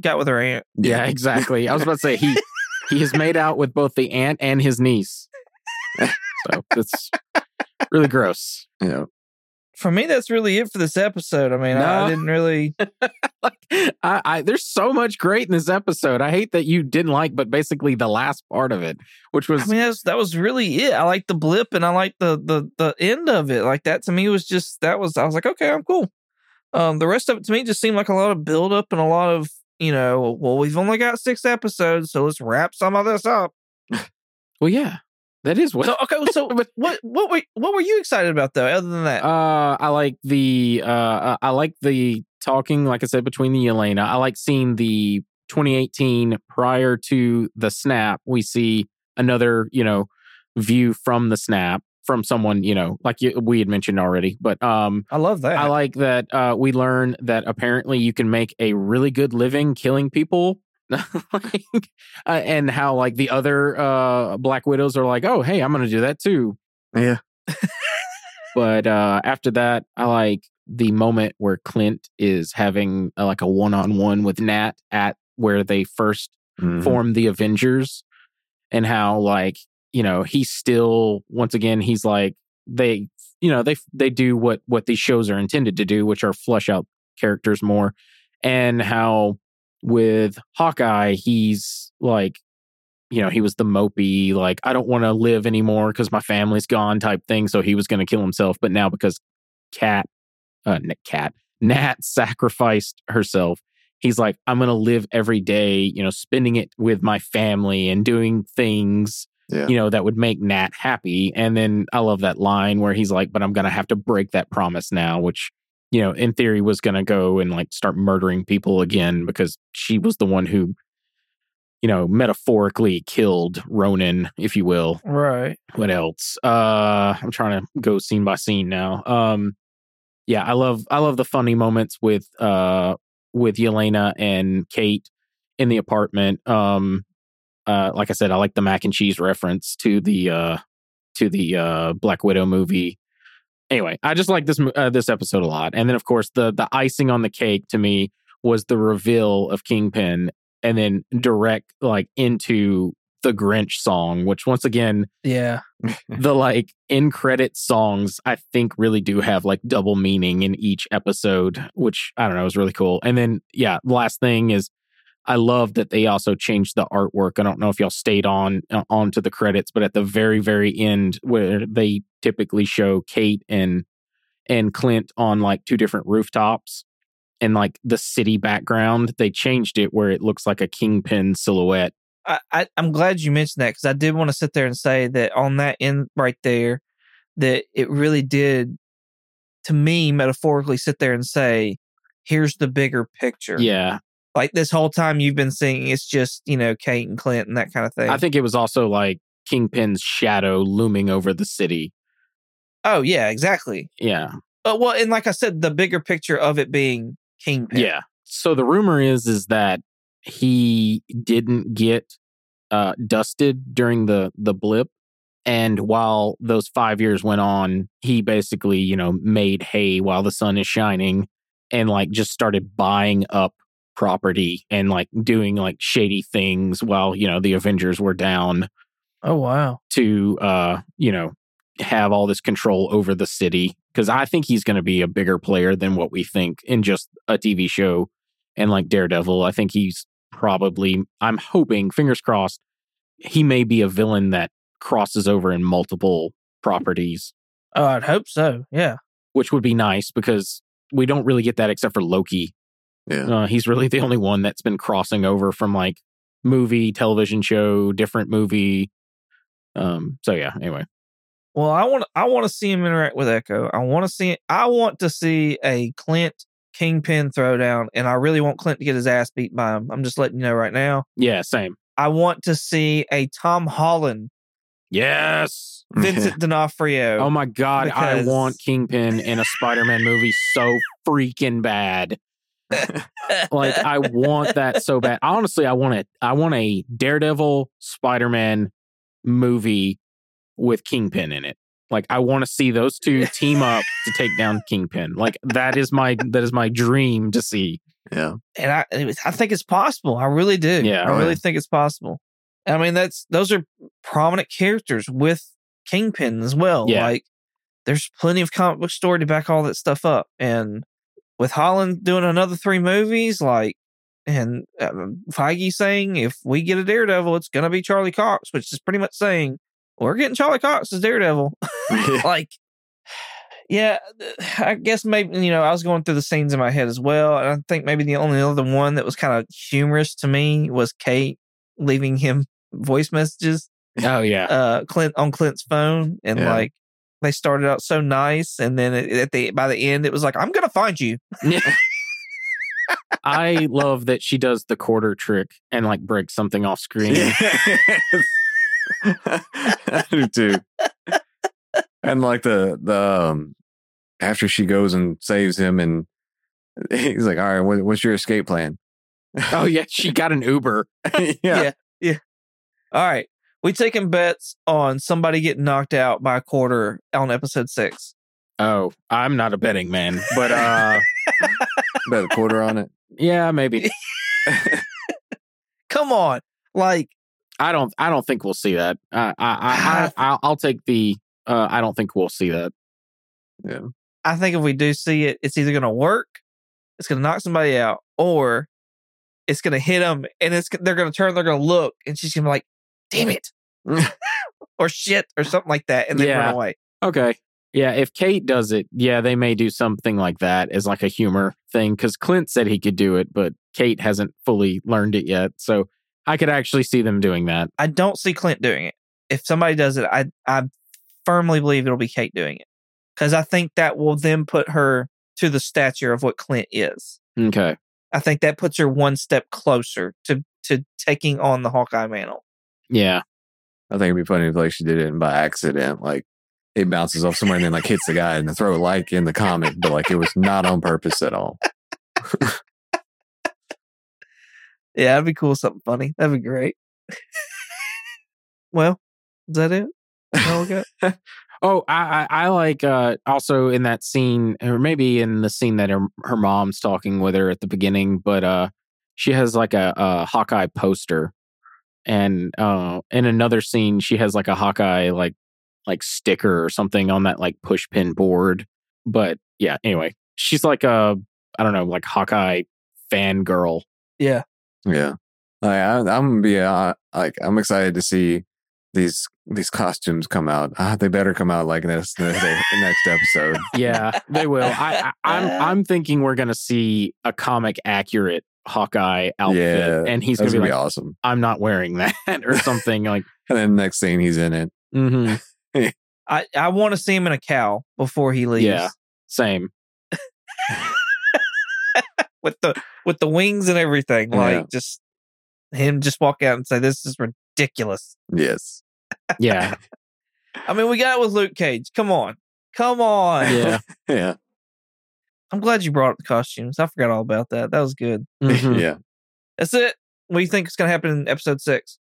got with her aunt. Yeah, exactly. I was about to say he he has made out with both the aunt and his niece. So it's really gross. You know, For me, that's really it for this episode. I mean, I, I didn't really. Like I, I there's so much great in this episode. I hate that you didn't like, but basically the last part of it, which was I mean, that's, that was really it. I like the blip and I like the the the end of it. Like that to me was just that was I was like, okay, I'm cool. Um, the rest of it to me just seemed like a lot of build up and a lot of you know, well, we've only got six episodes, so let's wrap some of this up. well, yeah, that is what. So okay, so what what were what were you excited about though? Other than that, Uh, I like the uh, I like the talking, like I said, between the Yelena. I like seeing the 2018 prior to the snap. We see another, you know, view from the snap from someone, you know, like you, we had mentioned already. But um, I love that. I like that uh, we learn that apparently you can make a really good living killing people. like, uh, and how like the other uh black widows are like oh hey i'm gonna do that too yeah, but uh after that i like the moment where clint is having uh, like a one-on-one with nat at where they first Mhm. formed the avengers and how like you know he's still once again he's like they you know they they do what what these shows are intended to do which are flush out characters more and how with hawkeye he's like you know he was the mopey like i don't want to live anymore because my family's gone type thing so he was going to kill himself but now because cat uh cat nat sacrificed herself he's like i'm going to live every day you know spending it with my family and doing things Yeah. you know that would make nat happy and then i love that line where he's like but i'm going to have to break that promise now which you know in theory was going to go and like start murdering people again because she was the one who you know metaphorically killed ronin if you will. Right. what else? Uh i'm trying to go scene by scene now. Um yeah i love i love the funny moments with uh with yelena and kate in the apartment. Um uh like i said i like the mac and cheese reference to the uh to the uh black widow movie anyway i just like this uh, this episode a lot and then of course the the icing on the cake to me was the reveal of kingpin and then direct like into the grinch song which once again Yeah. the like in credit songs I think really do have like double meaning in each episode, which I don't know is really cool. And then yeah, last thing is I love that they also changed the artwork. I don't know if y'all stayed on uh, on to the credits, but at the very very end where they typically show Kate and and Clint on like two different rooftops and like the city background, they changed it where it looks like a kingpin silhouette. I, I I'm glad you mentioned that because I did want to sit there and say that on that end right there, that it really did, to me, metaphorically sit there and say, "Here's the bigger picture." Yeah. Like this whole time you've been seeing it's just you know Kate and Clint and that kind of thing. I think it was also like Kingpin's shadow looming over the city. oh yeah, exactly. Yeah. But well, and like I said, the bigger picture of it being Kingpin. Yeah. so the rumor is is that he didn't get uh, dusted during the the blip, and while those five years went on, he basically you know made hay while the sun is shining, and like just started buying up property and like doing like shady things while you know the Avengers were down Oh wow. to uh you know have all this control over the city because I think he's going to be a bigger player than what we think in just a TV show and like Daredevil. I think he's probably I'm hoping fingers crossed he may be a villain that crosses over in multiple properties, Oh, I'd hope so. Yeah. which would be nice because we don't really get that except for Loki. Yeah. Uh, he's really the only one that's been crossing over from like movie, television show, different movie. Um. So yeah. Anyway. Well, I want I want to see him interact with Echo. I want to see I want to see a Clint Kingpin throwdown, and I really want Clint to get his ass beat by him. I'm just letting you know right now. Yeah. Same. I want to see a Tom Holland Yes. Vincent D'Onofrio. Oh my god, I want Kingpin in a Spider-Man movie so freaking bad. Like I want that so bad. Honestly, I want it. I want a Daredevil Spider-Man movie with Kingpin in it. Like I want to see those two team up to take down Kingpin. Like that is my that is my dream to see. Yeah. and I I think it's possible. I really do. Yeah. I Oh, really yeah. think it's possible. I mean, that's those are prominent characters with Kingpin as well. Yeah. Like, there's plenty of comic book story to back all that stuff up, and with Holland doing another three movies, like, and uh, Feige saying if we get a Daredevil, it's gonna be Charlie Cox, which is pretty much saying we're getting Charlie Cox as Daredevil. like yeah i guess maybe you know i was going through the scenes in my head as well and i think maybe the only other one that was kind of humorous to me was kate leaving him voice messages Oh yeah. uh clint on clint's phone and Yeah. like they started out so nice and then at the by the end it was like i'm gonna find you I love that she does the quarter trick and like breaks something off screen. I do too. And like the the um, after she goes and saves him, and he's like, "All right, what, what's your escape plan?" Oh yeah, she got an Uber. yeah, Yeah. all right we taking bets on somebody getting knocked out by a quarter on episode six. Oh, I'm not a betting man, but uh bet a quarter on it. yeah, maybe. come on like I don't. I don't think we'll see that. I, I, I, I'll, I'll take the. Uh, I don't think we'll see that. Yeah, I think if we do see it, it's either going to work, it's going to knock somebody out, or it's going to hit them, and it's they're going to turn, they're going to look, and she's going to be like, "Damn it," or "shit," or something like that, and then Yeah. run away. Okay. Yeah, if Kate does it, yeah, they may do something like that as like a humor thing because Clint said he could do it, but Kate hasn't fully learned it yet. So I could actually see them doing that. I don't see Clint doing it. If somebody does it, I I firmly believe it'll be Kate doing it because I think that will then put her to the stature of what Clint is. Okay. I think that puts her one step closer to to taking on the Hawkeye mantle. Yeah. I think it'd be funny if like she did it by accident, like it bounces off somewhere and then like hits the guy in the throat, like in the comic, but like it was not on purpose at all. Yeah, that'd be cool. Something funny. That'd be great. well, is that it? That's all we got? Oh, I, I, I like uh, also in that scene, or maybe in the scene that her, her mom's talking with her at the beginning, but uh, she has like a, a Hawkeye poster, and uh, in another scene, she has like a Hawkeye like like sticker or something on that like push pin board. But yeah, anyway, she's like a I don't know, like Hawkeye fangirl. yeah. Yeah, like, I, I'm gonna be uh, like I'm excited to see these these costumes come out. Ah, they better come out like this the the next episode. Yeah, they will. I, I I'm I'm thinking we're gonna see a comic accurate Hawkeye outfit, Yeah, and he's gonna be gonna be like, awesome. I'm not wearing that or something like. And then next scene, he's in it. mhm, I, I want to see him in a cowl before he leaves. Yeah. Same. With the with the wings and everything. Yeah. Like just him just walk out and say, This is ridiculous. Yes. Yeah. I mean, we got it with Luke Cage. Come on. Come on. Yeah. Yeah. I'm glad you brought up the costumes. I forgot all about that. That was good. Mhm. yeah. That's it. What do you think is going to happen in episode six?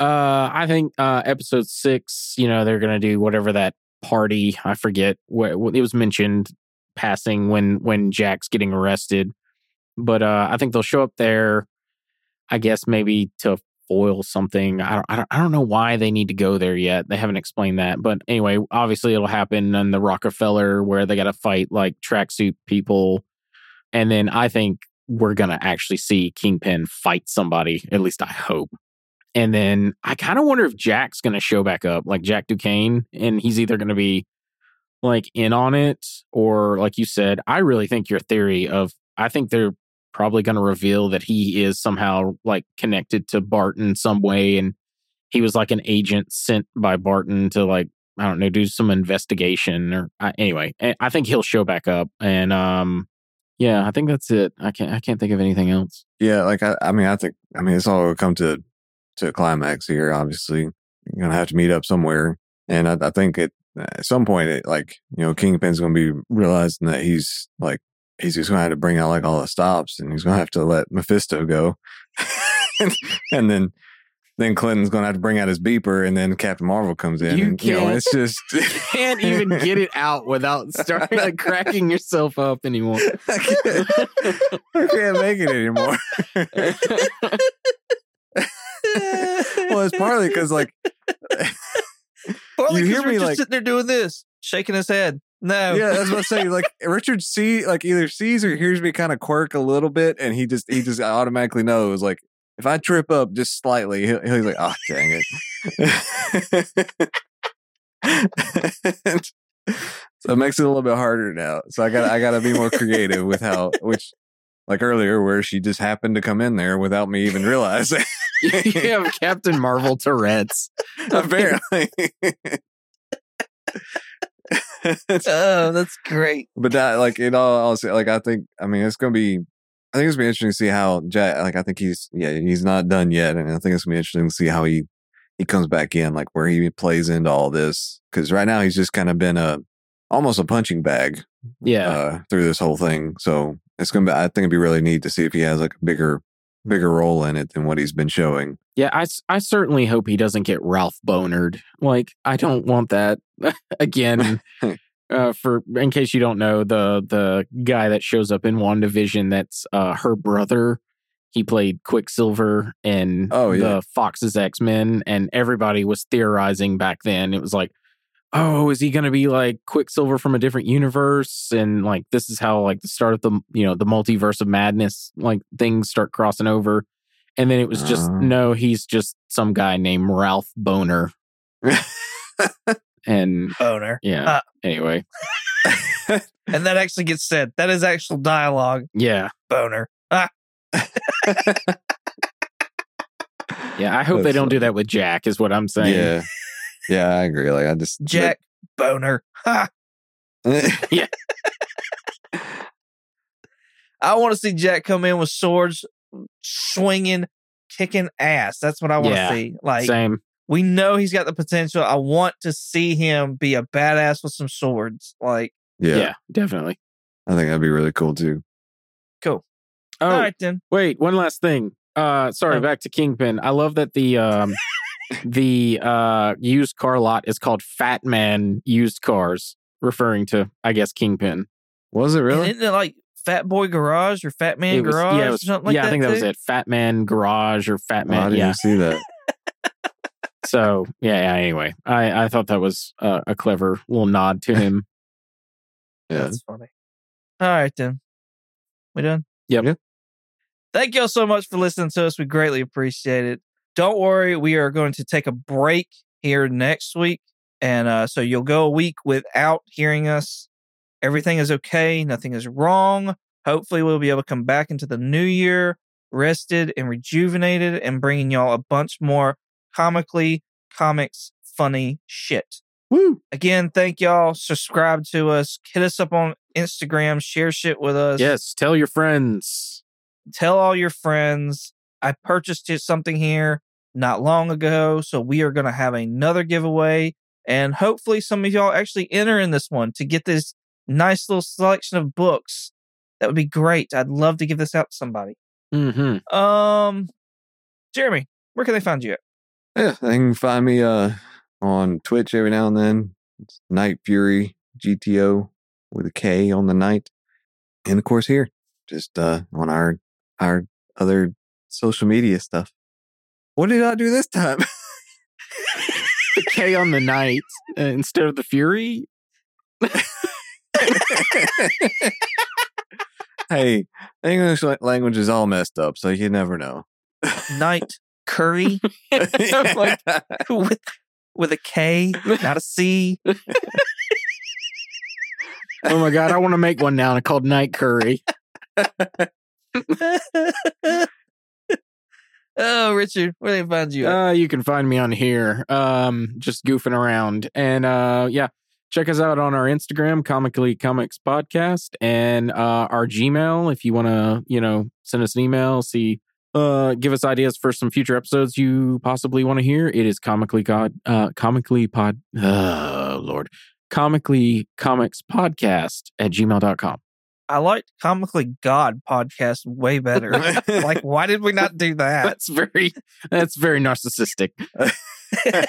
Uh, I think uh, episode six. You know, they're gonna do whatever that party. I forget what, what it was mentioned passing when when Jack's getting arrested, but uh, I think they'll show up there. I guess maybe to foil something. I don't, I don't. I don't know why they need to go there yet. They haven't explained that. But anyway, obviously it'll happen in the Rockefeller where they got to fight like tracksuit people, and then I think we're gonna actually see Kingpin fight somebody. At least I hope. And then I kind of wonder if Jack's going to show back up, like Jack Duquesne, and he's either going to be like in on it or, like you said, I really think your theory of, I think they're probably going to reveal that he is somehow like connected to Barton some way. And he was like an agent sent by Barton to like, I don't know, do some investigation or anyway, I- think he'll show back up. And, um, yeah, I think that's it. I can't, I can't think of anything else. Yeah, like I, I mean, I think, I mean, it's all come to to a climax here. Obviously, you're gonna have to meet up somewhere, and I, I think it at some point, it like you know, Kingpin's gonna be realizing that he's like he's just gonna have to bring out like all the stops, and he's gonna have to let Mephisto go, and then. Then Clinton's gonna have to bring out his beeper, and then Captain Marvel comes in. You and, you know, can't- it's just can't even get it out without starting like cracking yourself up anymore. I can't, I can't make it anymore. well, it's partly because like Partly You 'cause hear me, Richard's like- sitting there doing this, shaking his head. No. yeah, that's what I'm saying. Like Richard see like either sees or hears me kind of quirk a little bit, and he just he just automatically knows like if I trip up just slightly, he'll, he's like, oh dang it. so it makes it a little bit harder now. So I got I got to be more creative with how which. Like earlier, where she just happened to come in there without me even realizing. you have Captain Marvel Tourette's. Apparently. Oh, that's great. but that like it all I'll like I think I mean it's gonna be I think it's gonna be interesting to see how Jack like I think he's yeah he's not done yet and I think it's gonna be interesting to see how he he comes back in like where he plays into all this because right now he's just kind of been a almost a punching bag Yeah. uh through this whole thing so it's gonna be I think it'd be really neat to see if he has like a bigger bigger role in it than what he's been showing yeah, I, I certainly hope he doesn't get Ralph Bonered. Like, I don't want that again. uh, for in case you don't know, the the guy that shows up in WandaVision, that's uh, her brother. He played Quicksilver in Oh, yeah. the Fox's X Men, and everybody was theorizing back then. It was like, oh, is he going to be like Quicksilver from a different universe? And like, this is how like the start of the you know the multiverse of madness, like things start crossing over. And then it was just Oh. no, he's just some guy named Ralph Bohner. and Boner. yeah, Uh. anyway, And that actually gets said. That is actual dialogue. yeah, Boner. Ah, yeah. I hope they don't do that with Jack. Is what I'm saying. yeah yeah I agree like I just Jack Boner. Ha. I want to see Jack come in with swords, swinging, kicking ass. That's what I want to Yeah. see. Like Same. We know he's got the potential. I want to see him be a badass with some swords. Like Yeah. yeah definitely. I think that'd be really cool too cool. Oh, All right then. wait, one last thing. Uh, sorry, Oh. back to Kingpin. I love that the um, the uh used car lot is called Fat Man Used Cars, referring to I guess Kingpin. was it really Isn't it like Fat Boy Garage or Fat Man was- Garage yeah, it or was- something like yeah, that? I think that was it. Fat Man Garage or Fat Oh, I Man. didn't yeah. even see that So yeah, yeah. Anyway, I I thought that was uh, a clever little nod to him. yeah That's funny. All right then. We done? Yep. Yeah. Thank y'all so much for listening to us. We greatly appreciate it. Don't worry, we are going to take a break here next week. And uh, so you'll go a week without hearing us. Everything is okay. Nothing is wrong. Hopefully, we'll be able to come back into the new year rested and rejuvenated and bringing y'all a bunch more comically comics funny shit. Woo! Again, thank y'all. Subscribe to us. Hit us up on Instagram. Share shit with us. Yes, tell your friends. Tell all your friends. I purchased something here not long ago. So we are going to have another giveaway. And hopefully, some of y'all actually enter in this one to get this nice little selection of books that would be great. I'd love to give this out to somebody. Mm-hmm. Um, Jeremy, where can they find you at? Yeah, they can find me uh on Twitch every now and then. It's Night Fury GTO with a K on the night, and of course here, just uh on our our other social media stuff. What did I do this time? The K on the night uh, instead of the Fury. hey, English language is all messed up, so you never know. Night Curry Like- with with a K, not a C. Oh my god, I want to make one now and called Night Curry. oh, Richard, where they find you? Uh, you can find me on here, um, just goofing around, and uh, yeah, check us out on our Instagram, Comically Comics Podcast, and uh, our Gmail if you want to, you know, send us an email, see, uh, give us ideas for some future episodes you possibly want to hear. It is comically god, uh, comically pod, uh, lord, comically comics podcast at gmail.com. I liked Comically God podcast way better. like, why did we not do that? That's very, that's very narcissistic.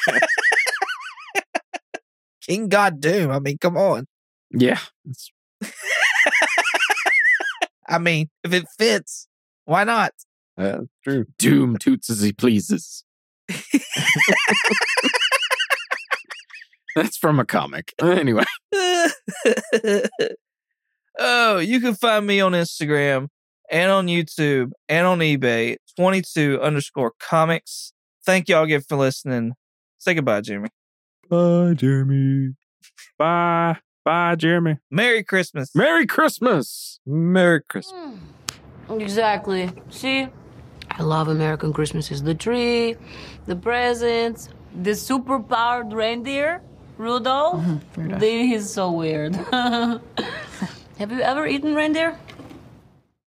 King God Doom. I mean, come on. Yeah, I mean, if it fits, why not? Yeah, true. Doom toots as he pleases. That's from a comic. Anyway, oh, you can find me on Instagram and on YouTube and on eBay, 22 underscore comics. Thank y'all again for listening. Say goodbye, Jeremy. Bye, Jeremy. bye. Bye, Jeremy. Merry Christmas. Merry Christmas. Merry Christmas. Hmm. Exactly. See, I love American Christmases. The tree, the presents, the super powered reindeer, Rudolph. Mm-hmm, Rudolph. They- He's so weird. Have you ever eaten reindeer?